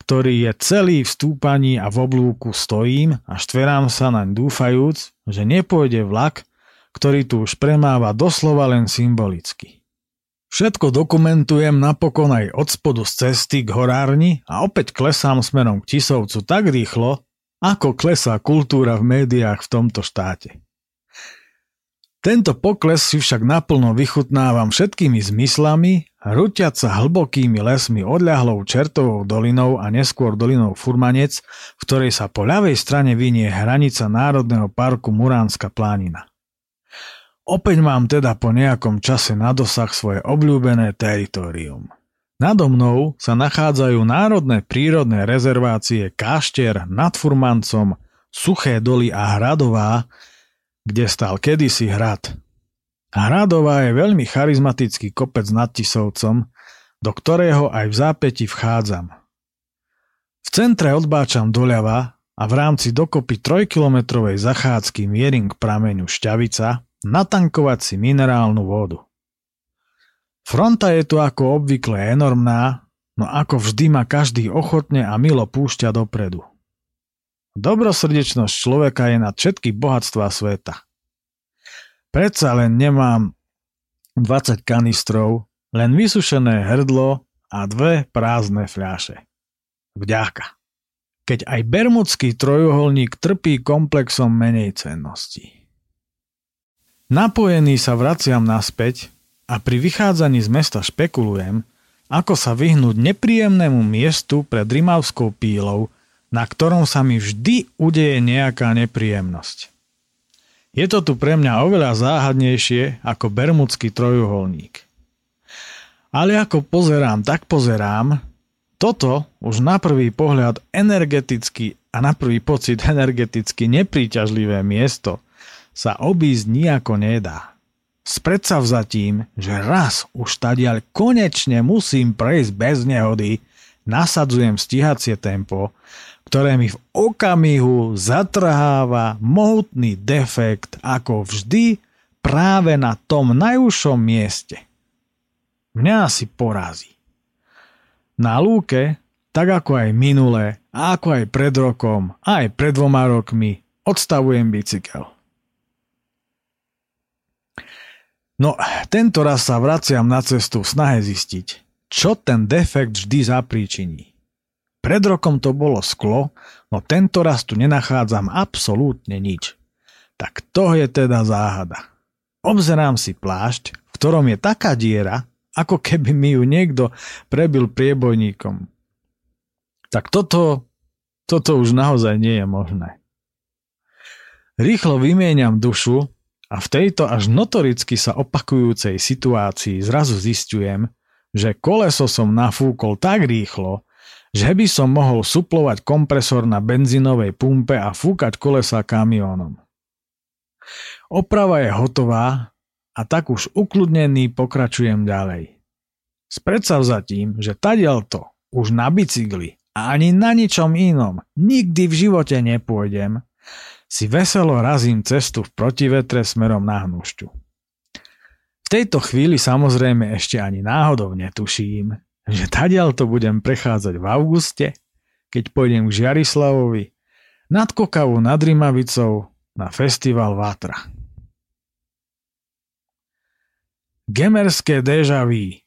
ktorý je celý v stúpaní a v oblúku stojím a štverám sa naň dúfajúc, že nepôjde vlak, ktorý tu už premáva doslova len symbolicky. Všetko dokumentujem napokon aj od spodu z cesty k horárni a opäť klesám smerom k Tisovcu tak rýchlo, ako klesá kultúra v médiách v tomto štáte. Tento pokles si však naplno vychutnávam všetkými zmyslami, rutiac sa hlbokými lesmi odľahlou Čertovou dolinou a neskôr dolinou Furmanec, v ktorej sa po ľavej strane vynie hranica Národného parku Muránska plánina. Opäť mám teda po nejakom čase na dosah svoje obľúbené teritorium. Nado mnou sa nachádzajú národné prírodné rezervácie Káštier nad Furmancom, Suché doly a Hradová, kde stal kedysi hrad. Hradová je veľmi charizmatický kopec nad Tisovcom, do ktorého aj v zápäti vchádzam. V centre odbáčam doľava a v rámci dokopy trojkilometrovej zachádzky mierim k prameňu Šťavica, natankovať si minerálnu vodu. Fronta je tu ako obvykle enormná, no ako vždy ma každý ochotne a milo púšťa dopredu. Dobrosrdečnosť človeka je nad všetky bohatstva sveta. Predsa len nemám 20 kanistrov, len vysušené hrdlo a dve prázdne fľaše. Vďaka. Keď aj bermudský trojuholník trpí komplexom menej cenností. Napojený sa vraciam naspäť a pri vychádzaní z mesta špekulujem, ako sa vyhnúť nepríjemnému miestu pred Rimavskou pílou, na ktorom sa mi vždy udeje nejaká nepríjemnosť. Je to tu pre mňa oveľa záhadnejšie ako bermudský trojuholník. Ale ako pozerám, tak pozerám, toto už na prvý pohľad energeticky a na prvý pocit energeticky nepríťažlivé miesto – sa obísť nejako nedá. S predsavzatím, že raz už tadiaľ konečne musím prejsť bez nehody, nasadzujem stíhacie tempo, ktoré mi v okamihu zatrháva mohutný defekt ako vždy práve na tom najúžšom mieste. Mňa si porazí. Na lúke, tak ako aj minule, ako aj pred rokom, aj pred dvoma rokmi, odstavujem bicykel. No, tento raz sa vraciam na cestu v snahe zistiť, čo ten defekt vždy zapríčiní. Pred rokom to bolo sklo, no tento raz tu nenachádzam absolútne nič. Tak to je teda záhada. Obzerám si plášť, v ktorom je taká diera, ako keby mi ju niekto prebil priebojníkom. Tak toto, toto už naozaj nie je možné. Rýchlo vymieňam dušu a v tejto až notoricky sa opakujúcej situácii zrazu zistujem, že koleso som nafúkol tak rýchlo, že by som mohol suplovať kompresor na benzínovej pumpe a fúkať kolesa kamiónom. Oprava je hotová a tak už ukludnený pokračujem ďalej. S predsavzatím, že tadiaľto už na bicykli a ani na ničom inom nikdy v živote nepôjdem, si veselo razím cestu v protivetre smerom na hnušťu. V tejto chvíli samozrejme ešte ani náhodou netuším, že tadiaľ to budem prechádzať v auguste, keď pôjdem k Žiarislavovi, nad Kokavu nad Rimavicou na festival Vatra. Gemerské vu.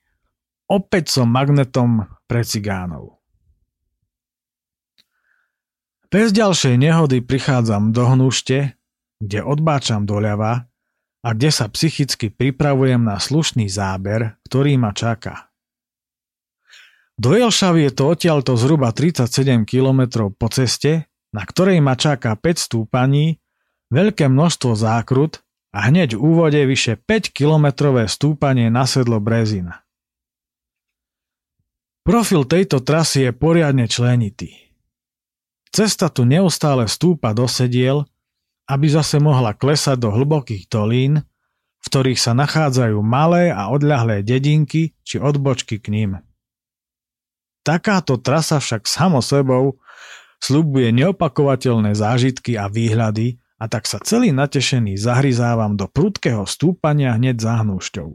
Opäť som magnetom pre cigánov. Bez ďalšej nehody prichádzam do hnušte, kde odbáčam doľava a kde sa psychicky pripravujem na slušný záber, ktorý ma čaká. Do Jelšavy je to odtiaľto zhruba 37 km po ceste, na ktorej ma čaká 5 stúpaní, veľké množstvo zákrut a hneď v úvode vyše 5-kilometrové stúpanie na sedlo Brezina. Profil tejto trasy je poriadne členitý. Cesta tu neustále stúpa do sediel aby zase mohla klesať do hlbokých dolín, v ktorých sa nachádzajú malé a odľahlé dedinky či odbočky k ním. Takáto trasa však samo sebou slubuje neopakovateľné zážitky a výhľady a tak sa celý natešený zahryzávam do prudkého stúpania hneď za hnúšťou.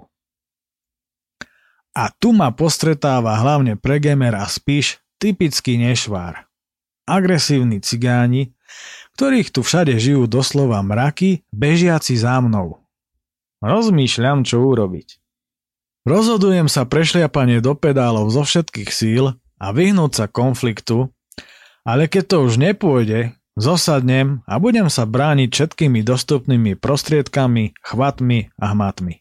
A tu ma postretáva hlavne pregemer a spíš typický nešvár. Agresívni cigáni, ktorých tu všade žijú doslova mraky, bežiaci za mnou. Rozmýšľam, čo urobiť. Rozhodujem sa prešliapanie do pedálov zo všetkých síl a vyhnúť sa konfliktu, ale keď to už nepôjde, zosadnem a budem sa brániť všetkými dostupnými prostriedkami, chvatmi a hmatmi.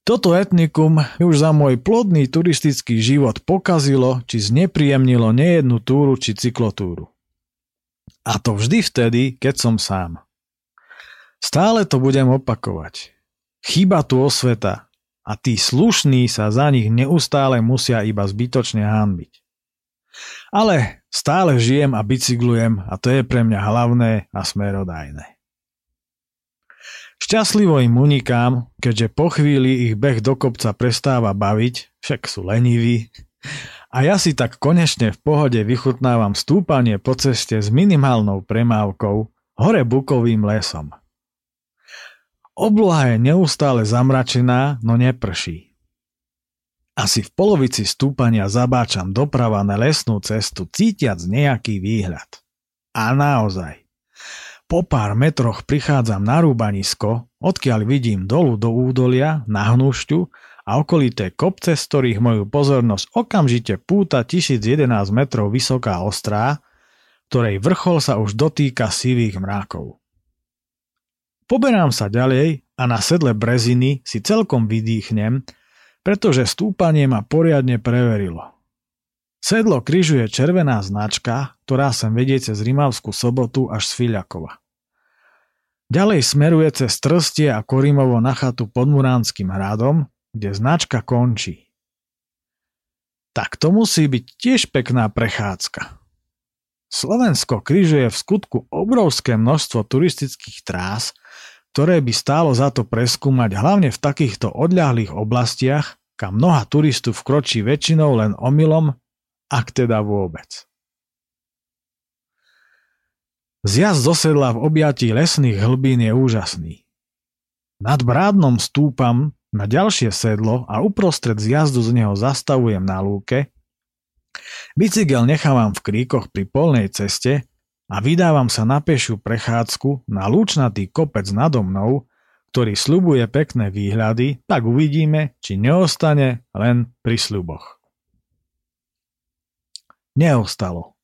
Toto etnikum už za môj plodný turistický život pokazilo či znepríjemnilo nejednú túru či cyklotúru. A to vždy vtedy, keď som sám. Stále to budem opakovať. Chyba tu osveta a tí slušní sa za nich neustále musia iba zbytočne hanbiť. Ale stále žijem a bicyklujem a to je pre mňa hlavné a smerodajné. Šťastlivo im unikám, keďže po chvíli ich beh do kopca prestáva baviť, však sú leniví a ja si tak konečne v pohode vychutnávam stúpanie po ceste s minimálnou premávkou hore bukovým lesom. Obloha je neustále zamračená, no neprší. Asi v polovici stúpania zabáčam doprava na lesnú cestu, cítiac nejaký výhľad. A naozaj. Po pár metroch prichádzam na rúbanisko, odkiaľ vidím dolu do údolia, na hnušťu a okolité kopce, z ktorých moju pozornosť okamžite púta 1011 metrov vysoká ostrá, ktorej vrchol sa už dotýka sivých mrákov. Poberám sa ďalej a na sedle breziny si celkom vydýchnem, pretože stúpanie ma poriadne preverilo. Sedlo križuje červená značka, ktorá sem vedie cez Rimavskú sobotu až z Filiakova. Ďalej smeruje cez Trstie a Korimovo na chatu pod Muránskym hradom, kde značka končí. Tak to musí byť tiež pekná prechádzka. Slovensko križuje v skutku obrovské množstvo turistických trás, ktoré by stálo za to preskúmať hlavne v takýchto odľahlých oblastiach, kam mnoha turistu vkročí väčšinou len omylom, ak teda vôbec. Zjazd zo sedla v objatí lesných hlbín je úžasný. Nad brádnom stúpam na ďalšie sedlo a uprostred zjazdu z neho zastavujem na lúke. Bicykel nechávam v kríkoch pri polnej ceste a vydávam sa na pešiu prechádzku na lúčnatý kopec nado mnou, ktorý slubuje pekné výhľady, tak uvidíme, či neostane len pri sluboch. Neostalo.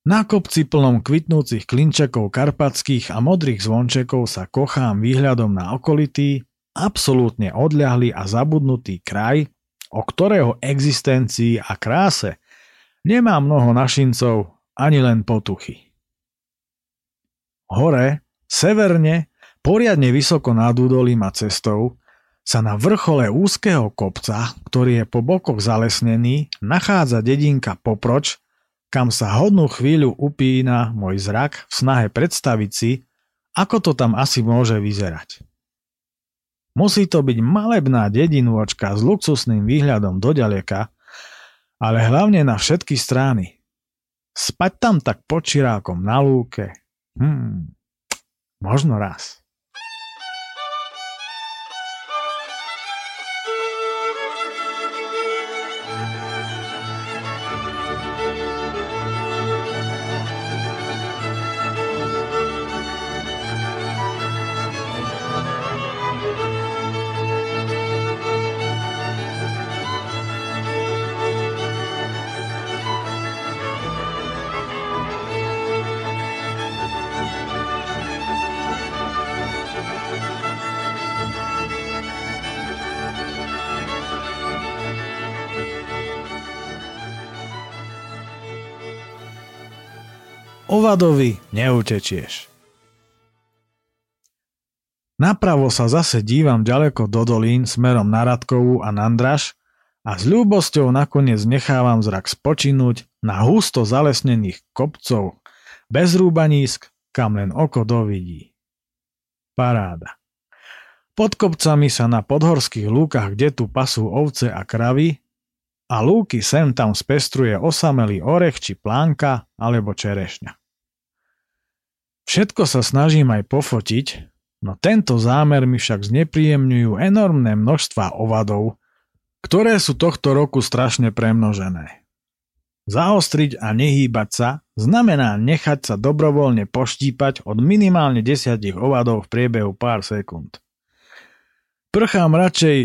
Na kopci plnom kvitnúcich klinčekov karpatských a modrých zvončekov sa kochám výhľadom na okolitý, absolútne odľahlý a zabudnutý kraj, o ktorého existencii a kráse nemá mnoho našincov ani len potuchy. Hore, severne, poriadne vysoko nad údolím a cestou, sa na vrchole úzkeho kopca, ktorý je po bokoch zalesnený, nachádza dedinka Poproč, kam sa hodnú chvíľu upína môj zrak v snahe predstaviť si, ako to tam asi môže vyzerať. Musí to byť malebná dedinôčka s luxusným výhľadom do ďaleka, ale hlavne na všetky strany. Spať tam tak počirákom na lúke. Hmm, možno raz. Ovadovi neutečieš. Napravo sa zase dívam ďaleko do dolín smerom na Radkovú a Nandraž a s ľúbosťou nakoniec nechávam zrak spočinúť na husto zalesnených kopcov, bez rúbanísk, kam len oko dovidí. Paráda. Pod kopcami sa na podhorských lúkach, kde tu pasú ovce a kravy, a lúky sem tam spestruje osamelý orech či plánka alebo čerešňa. Všetko sa snažím aj pofotiť, no tento zámer mi však znepríjemňujú enormné množstva ovadov, ktoré sú tohto roku strašne premnožené. Zaostriť a nehýbať sa znamená nechať sa dobrovoľne poštípať od minimálne 10 ovadov v priebehu pár sekúnd. Prchám radšej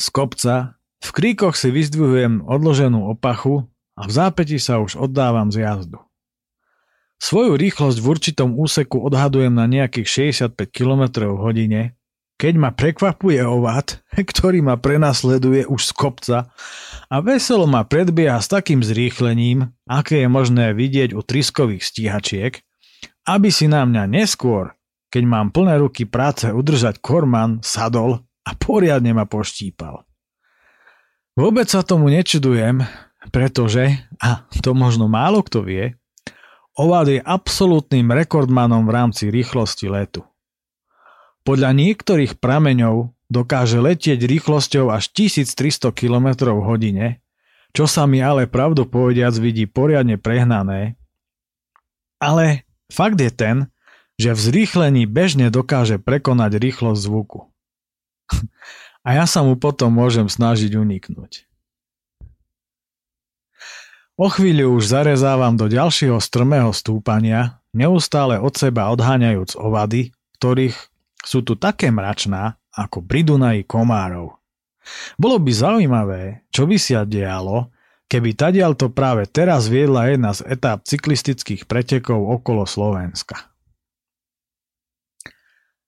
z kopca, v kríkoch si vyzdvihujem odloženú opachu a v zápäti sa už oddávam z jazdu. Svoju rýchlosť v určitom úseku odhadujem na nejakých 65 km v hodine keď ma prekvapuje ovad, ktorý ma prenasleduje už z kopca a veselo ma predbieha s takým zrýchlením, aké je možné vidieť u triskových stíhačiek, aby si na mňa neskôr, keď mám plné ruky práce udržať korman, sadol a poriadne ma poštípal. Vôbec sa tomu nečudujem, pretože, a to možno málo kto vie, Ovad je absolútnym rekordmanom v rámci rýchlosti letu. Podľa niektorých prameňov dokáže letieť rýchlosťou až 1300 km v hodine, čo sa mi ale pravdu povediac vidí poriadne prehnané. Ale fakt je ten, že v zrýchlení bežne dokáže prekonať rýchlosť zvuku. A ja sa mu potom môžem snažiť uniknúť. O chvíľu už zarezávam do ďalšieho strmého stúpania, neustále od seba odháňajúc ovady, ktorých sú tu také mračná ako pri Dunaji komárov. Bolo by zaujímavé, čo by sa dialo, keby tadiaľ to práve teraz viedla jedna z etáp cyklistických pretekov okolo Slovenska.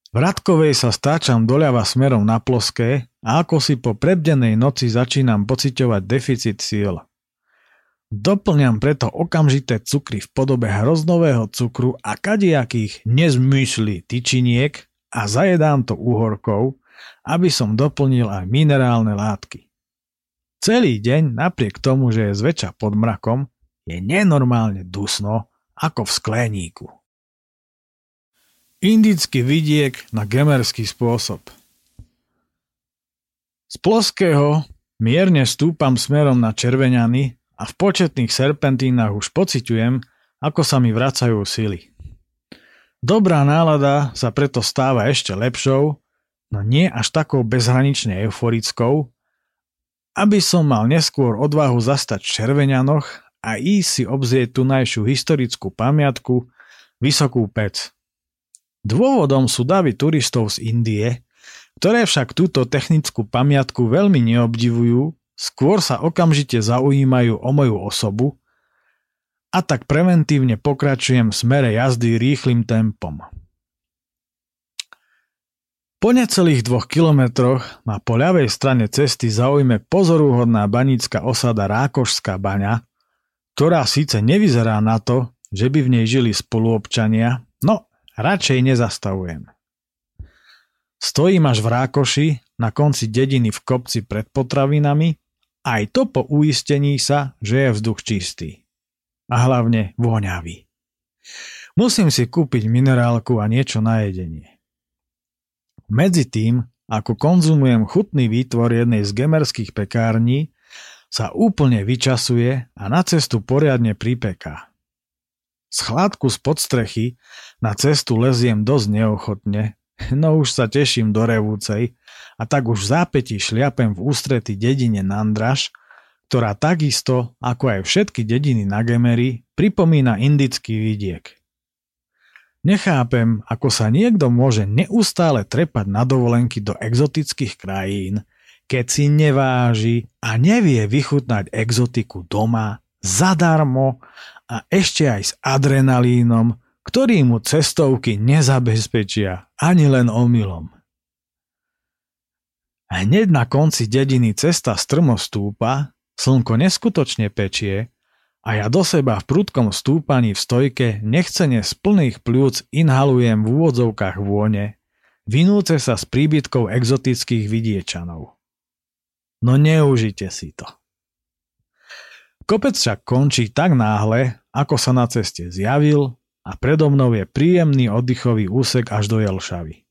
V Radkovej sa stáčam doľava smerom na ploské a ako si po prebdenej noci začínam pociťovať deficit síl. Doplňam preto okamžité cukry v podobe hroznového cukru a kadiakých nezmyslí tyčiniek, a zajedám to úhorkou, aby som doplnil aj minerálne látky. Celý deň, napriek tomu, že je zväčša pod mrakom, je nenormálne dusno ako v skleníku. Indický vidiek na gemerský spôsob Z ploského mierne stúpam smerom na červeňany a v početných serpentínach už pociťujem, ako sa mi vracajú sily. Dobrá nálada sa preto stáva ešte lepšou, no nie až takou bezhranične euforickou, aby som mal neskôr odvahu zastať v Červenianoch a ísť si obzrieť tunajšiu historickú pamiatku, Vysokú pec. Dôvodom sú davy turistov z Indie, ktoré však túto technickú pamiatku veľmi neobdivujú, skôr sa okamžite zaujímajú o moju osobu a tak preventívne pokračujem v smere jazdy rýchlým tempom. Po necelých dvoch kilometroch ma po ľavej strane cesty zaujme pozorúhodná banická osada Rákošská baňa, ktorá síce nevyzerá na to, že by v nej žili spoluobčania, no radšej nezastavujem. Stojím až v Rákoši, na konci dediny v kopci pred potravinami, aj to po uistení sa, že je vzduch čistý a hlavne voňavý. Musím si kúpiť minerálku a niečo na jedenie. Medzi tým, ako konzumujem chutný výtvor jednej z gemerských pekární, sa úplne vyčasuje a na cestu poriadne pripeká. Z chládku z podstrechy na cestu leziem dosť neochotne, no už sa teším do revúcej a tak už v zápäti šliapem v ústrety dedine Nandraš, ktorá takisto, ako aj všetky dediny na Gemery, pripomína indický vidiek. Nechápem, ako sa niekto môže neustále trepať na dovolenky do exotických krajín, keď si neváži a nevie vychutnať exotiku doma, zadarmo a ešte aj s adrenalínom, ktorý mu cestovky nezabezpečia ani len omylom. Hneď na konci dediny cesta strmo stúpa Slnko neskutočne pečie A ja do seba v prudkom stúpaní v stojke nechcene z plných pľúc inhalujem v úvodzovkách vône, vinúce sa s príbytkou exotických vidiečanov. No neužite si to. Kopec však končí tak náhle, ako sa na ceste zjavil a predo mnou je príjemný oddychový úsek až do Jelšavy.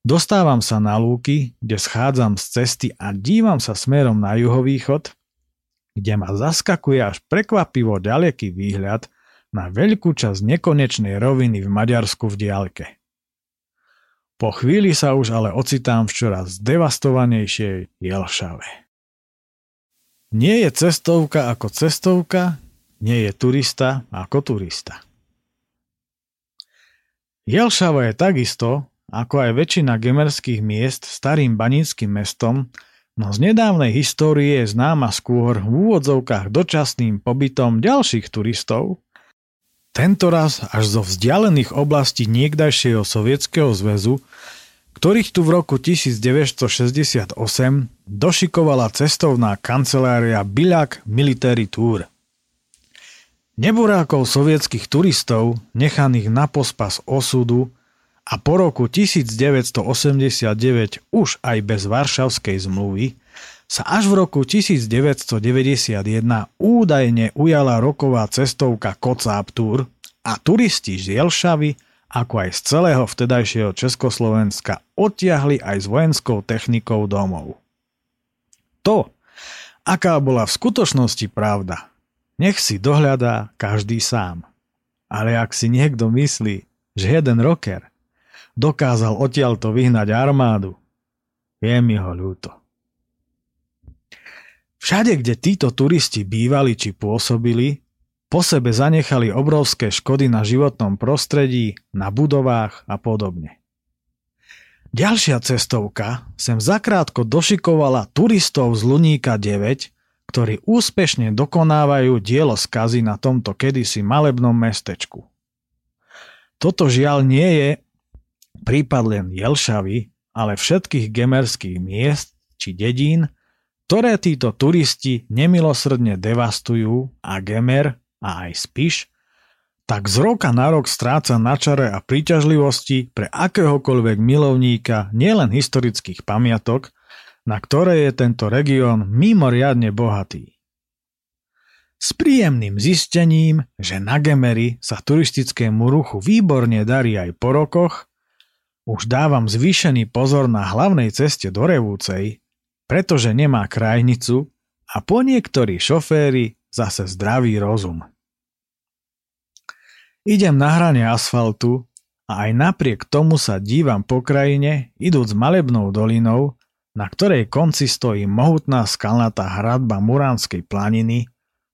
Dostávam sa na lúky, kde schádzam z cesty a dívam sa smerom na juhovýchod, kde ma zaskakuje až prekvapivo ďaleký výhľad na veľkú časť nekonečnej roviny v Maďarsku v diaľke. Po chvíli sa už ale ocitám v čoraz devastovanejšej Jelšave. Nie je cestovka ako cestovka, nie je turista ako turista. Jelšava je takisto, ako aj väčšina gemerských miest, starým baníckým mestom, no z nedávnej histórie je známa skôr v úvodzovkách dočasným pobytom ďalších turistov, tentoraz až zo vzdialených oblastí niekdajšieho Sovietskeho zväzu, ktorých tu v roku 1968 došikovala cestovná kancelária Biľak Military Tour. Neburákov sovietských turistov, nechaných na pospas osudu, a po roku 1989 už aj bez Varšavskej zmluvy sa až v roku 1991 údajne ujala roková cestovka Kocáb Tour a turisti z Jelšavy ako aj z celého vtedajšieho Československa odtiahli aj s vojenskou technikou domov. To, aká bola v skutočnosti pravda, nech si dohľadá každý sám. Ale ak si niekto myslí, že jeden rocker dokázal odtiaľto vyhnať armádu. Je mi ho ľúto. Všade, kde títo turisti bývali či pôsobili, po sebe zanechali obrovské škody na životnom prostredí, na budovách a podobne. Ďalšia cestovka sem zakrátko došikovala turistov z Luníka 9, ktorí úspešne dokonávajú dielo skazy na tomto kedysi malebnom mestečku. Toto žiaľ nie je prípad len Jelšavy, ale všetkých gemerských miest či dedín, ktoré títo turisti nemilosrdne devastujú a Gemer a aj Spiš, tak z roka na rok stráca na čare a príťažlivosti pre akéhokoľvek milovníka nielen historických pamiatok, na ktoré je tento región mimoriadne bohatý. S príjemným zistením, že na Gemery sa turistickému ruchu výborne darí aj po rokoch, už dávam zvýšený pozor na hlavnej ceste do Revúcej, pretože nemá krajnicu a po niektorí šoféry zase zdravý rozum. Idem na hrane asfaltu a aj napriek tomu sa dívam po krajine, idúc malebnou dolinou, na ktorej konci stojí mohutná skalnatá hradba Muránskej planiny,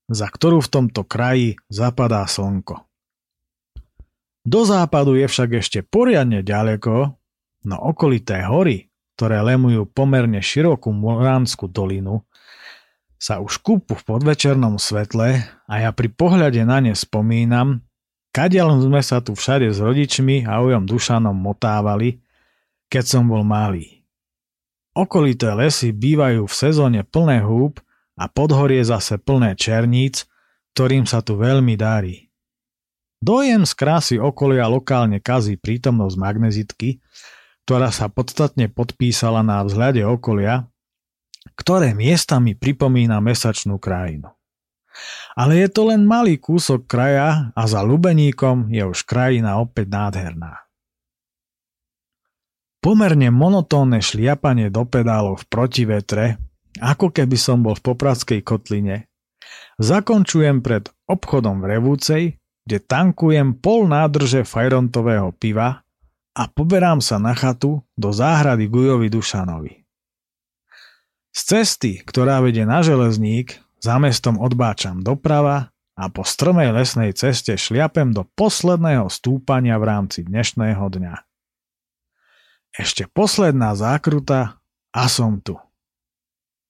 za ktorú v tomto kraji zapadá slnko. Do západu je však ešte poriadne ďaleko, no okolité hory, ktoré lemujú pomerne širokú Moránsku dolinu, sa už kúpu v podvečernom svetle a ja pri pohľade na ne spomínam, kadiaľ sme sa tu všade s rodičmi a ujom Dušanom motávali, keď som bol malý. Okolité lesy bývajú v sezóne plné húb a podhorie zase plné černíc, ktorým sa tu veľmi darí. Dojem z krásy okolia lokálne kazí prítomnosť magnezitky, ktorá sa podstatne podpísala na vzhľade okolia, ktoré miestami pripomína mesačnú krajinu. Ale je to len malý kúsok kraja a za Lubeníkom je už krajina opäť nádherná. Pomerne monotónne šliapanie do pedálov v protivetre, ako keby som bol v Popradskej kotline, zakončujem pred obchodom v Revúcej, kde tankujem pol nádrže fajrontového piva a poberám sa na chatu do záhrady Gujovi Dušanovi. Z cesty, ktorá vedie na železník, za mestom odbáčam doprava a po strmej lesnej ceste šliapem do posledného stúpania v rámci dnešného dňa. Ešte posledná zákruta a som tu.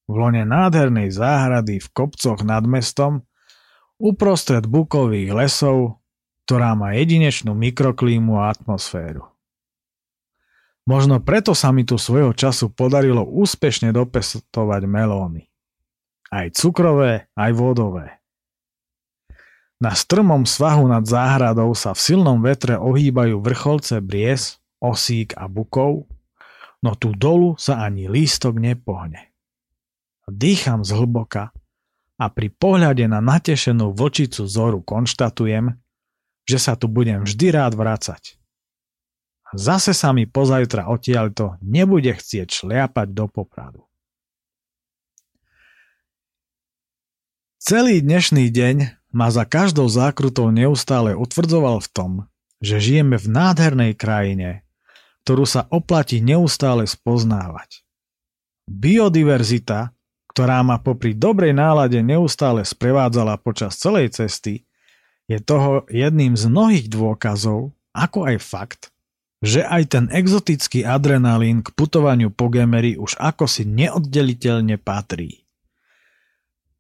V lone nádhernej záhrady v kopcoch nad mestom uprostred bukových lesov, ktorá má jedinečnú mikroklímu a atmosféru. Možno preto sa mi tu svojho času podarilo úspešne dopestovať melóny. Aj cukrové, aj vodové. Na strmom svahu nad záhradou sa v silnom vetre ohýbajú vrcholce bries, osík a bukov, no tu dolu sa ani lístok nepohne. Dýcham zhlboka a pri pohľade na natešenú vočicu zoru konštatujem, že sa tu budem vždy rád vracať. Zase sa mi pozajtra odtiaľto nebude chcieť šliapať do popradu. Celý dnešný deň ma za každou zákrutou neustále utvrdzoval v tom, že žijeme v nádhernej krajine, ktorú sa oplatí neustále spoznávať. Biodiverzita, ktorá ma popri dobrej nálade neustále sprevádzala počas celej cesty, je toho jedným z mnohých dôkazov, ako aj fakt, že aj ten exotický adrenalín k putovaniu po Gemery už ako si neoddeliteľne patrí.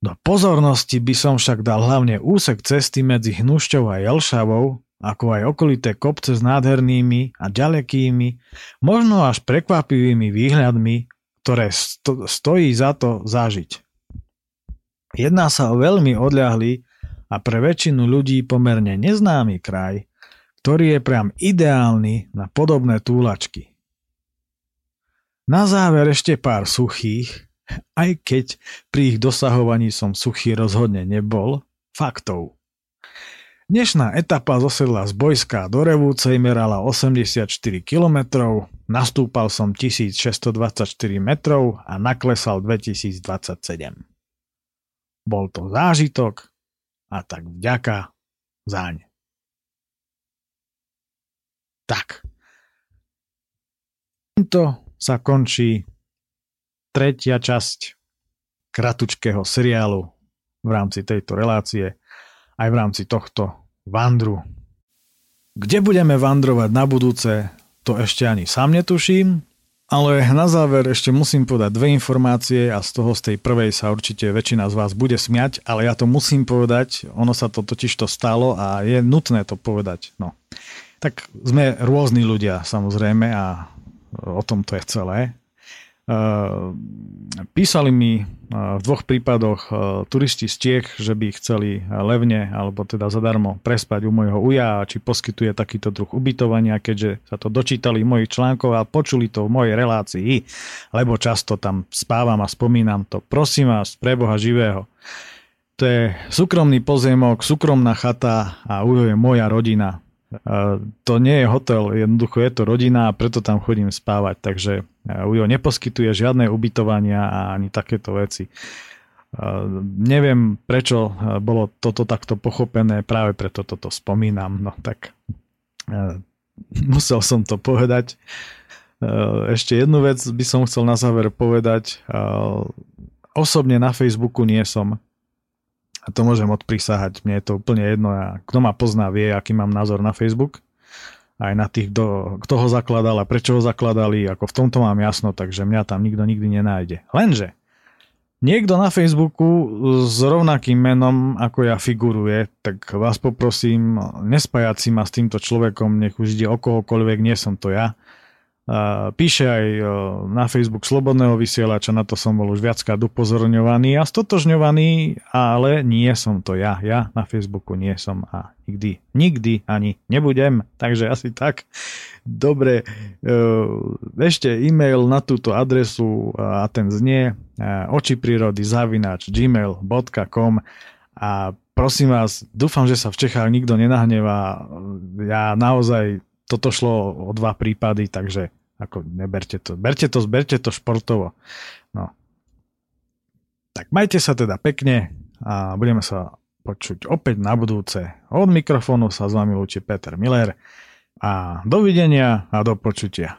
Do pozornosti by som však dal hlavne úsek cesty medzi Hnušťou a Jelšavou, ako aj okolité kopce s nádhernými a ďalekými, možno až prekvapivými výhľadmi, ktoré sto- stojí za to zažiť. Jedná sa o veľmi odľahlý a pre väčšinu ľudí pomerne neznámy kraj, ktorý je priam ideálny na podobné túlačky. Na záver ešte pár suchých, aj keď pri ich dosahovaní som suchý rozhodne nebol, faktov. Dnešná etapa zo sedla z Bojska do Revúcej merala 84 km, nastúpal som 1624 metrov a naklesal 2027. Bol to zážitok a tak vďaka zaň. Tak. Týmto sa končí tretia časť kratučkého seriálu v rámci tejto relácie, aj v rámci tohto vandru. Kde budeme vandrovať na budúce, to ešte ani sám netuším, ale na záver ešte musím povedať dve informácie a z toho z tej prvej sa určite väčšina z vás bude smiať, ale ja to musím povedať, ono sa to totiž to stalo a je nutné to povedať. No. Tak sme rôzni ľudia samozrejme a o tom to je celé. Písali mi v dvoch prípadoch turisti z Čiech, že by chceli levne alebo teda zadarmo prespať u môjho uja, či poskytuje takýto druh ubytovania, keďže sa to dočítali v mojich článkov a počuli to v mojej relácii, lebo často tam spávam a spomínam to. Prosím vás, pre Boha živého. To je súkromný pozemok, súkromná chata a Ujo je moja rodina to nie je hotel, jednoducho je to rodina a preto tam chodím spávať, takže Ujo neposkytuje žiadne ubytovania a ani takéto veci. Neviem, prečo bolo toto takto pochopené, práve preto toto spomínam. No tak musel som to povedať. Ešte jednu vec by som chcel na záver povedať. Osobne na Facebooku nie som a to môžem odprisahať, mne je to úplne jedno a kto ma pozná vie, aký mám názor na Facebook. Aj na tých, kto, kto ho zakladal a prečo ho zakladali, ako v tomto mám jasno, takže mňa tam nikto nikdy nenájde. Lenže, niekto na Facebooku s rovnakým menom ako ja figuruje, tak vás poprosím, nespájať si ma s týmto človekom, nech už ide o kohokoľvek, nie som to ja Píše aj na Facebook Slobodného vysielača, na to som bol už viackrát upozorňovaný a stotožňovaný, ale nie som to ja. Ja na Facebooku nie som a nikdy, nikdy ani nebudem. Takže asi tak. Dobre, ešte e-mail na túto adresu a ten znie oči prírody zavinač gmail.com a prosím vás, dúfam, že sa v Čechách nikto nenahnevá. Ja naozaj toto šlo o dva prípady, takže ako neberte to. Berte to, berte to športovo. No. Tak majte sa teda pekne a budeme sa počuť opäť na budúce. Od mikrofónu sa s vami lúči Peter Miller a dovidenia a do počutia.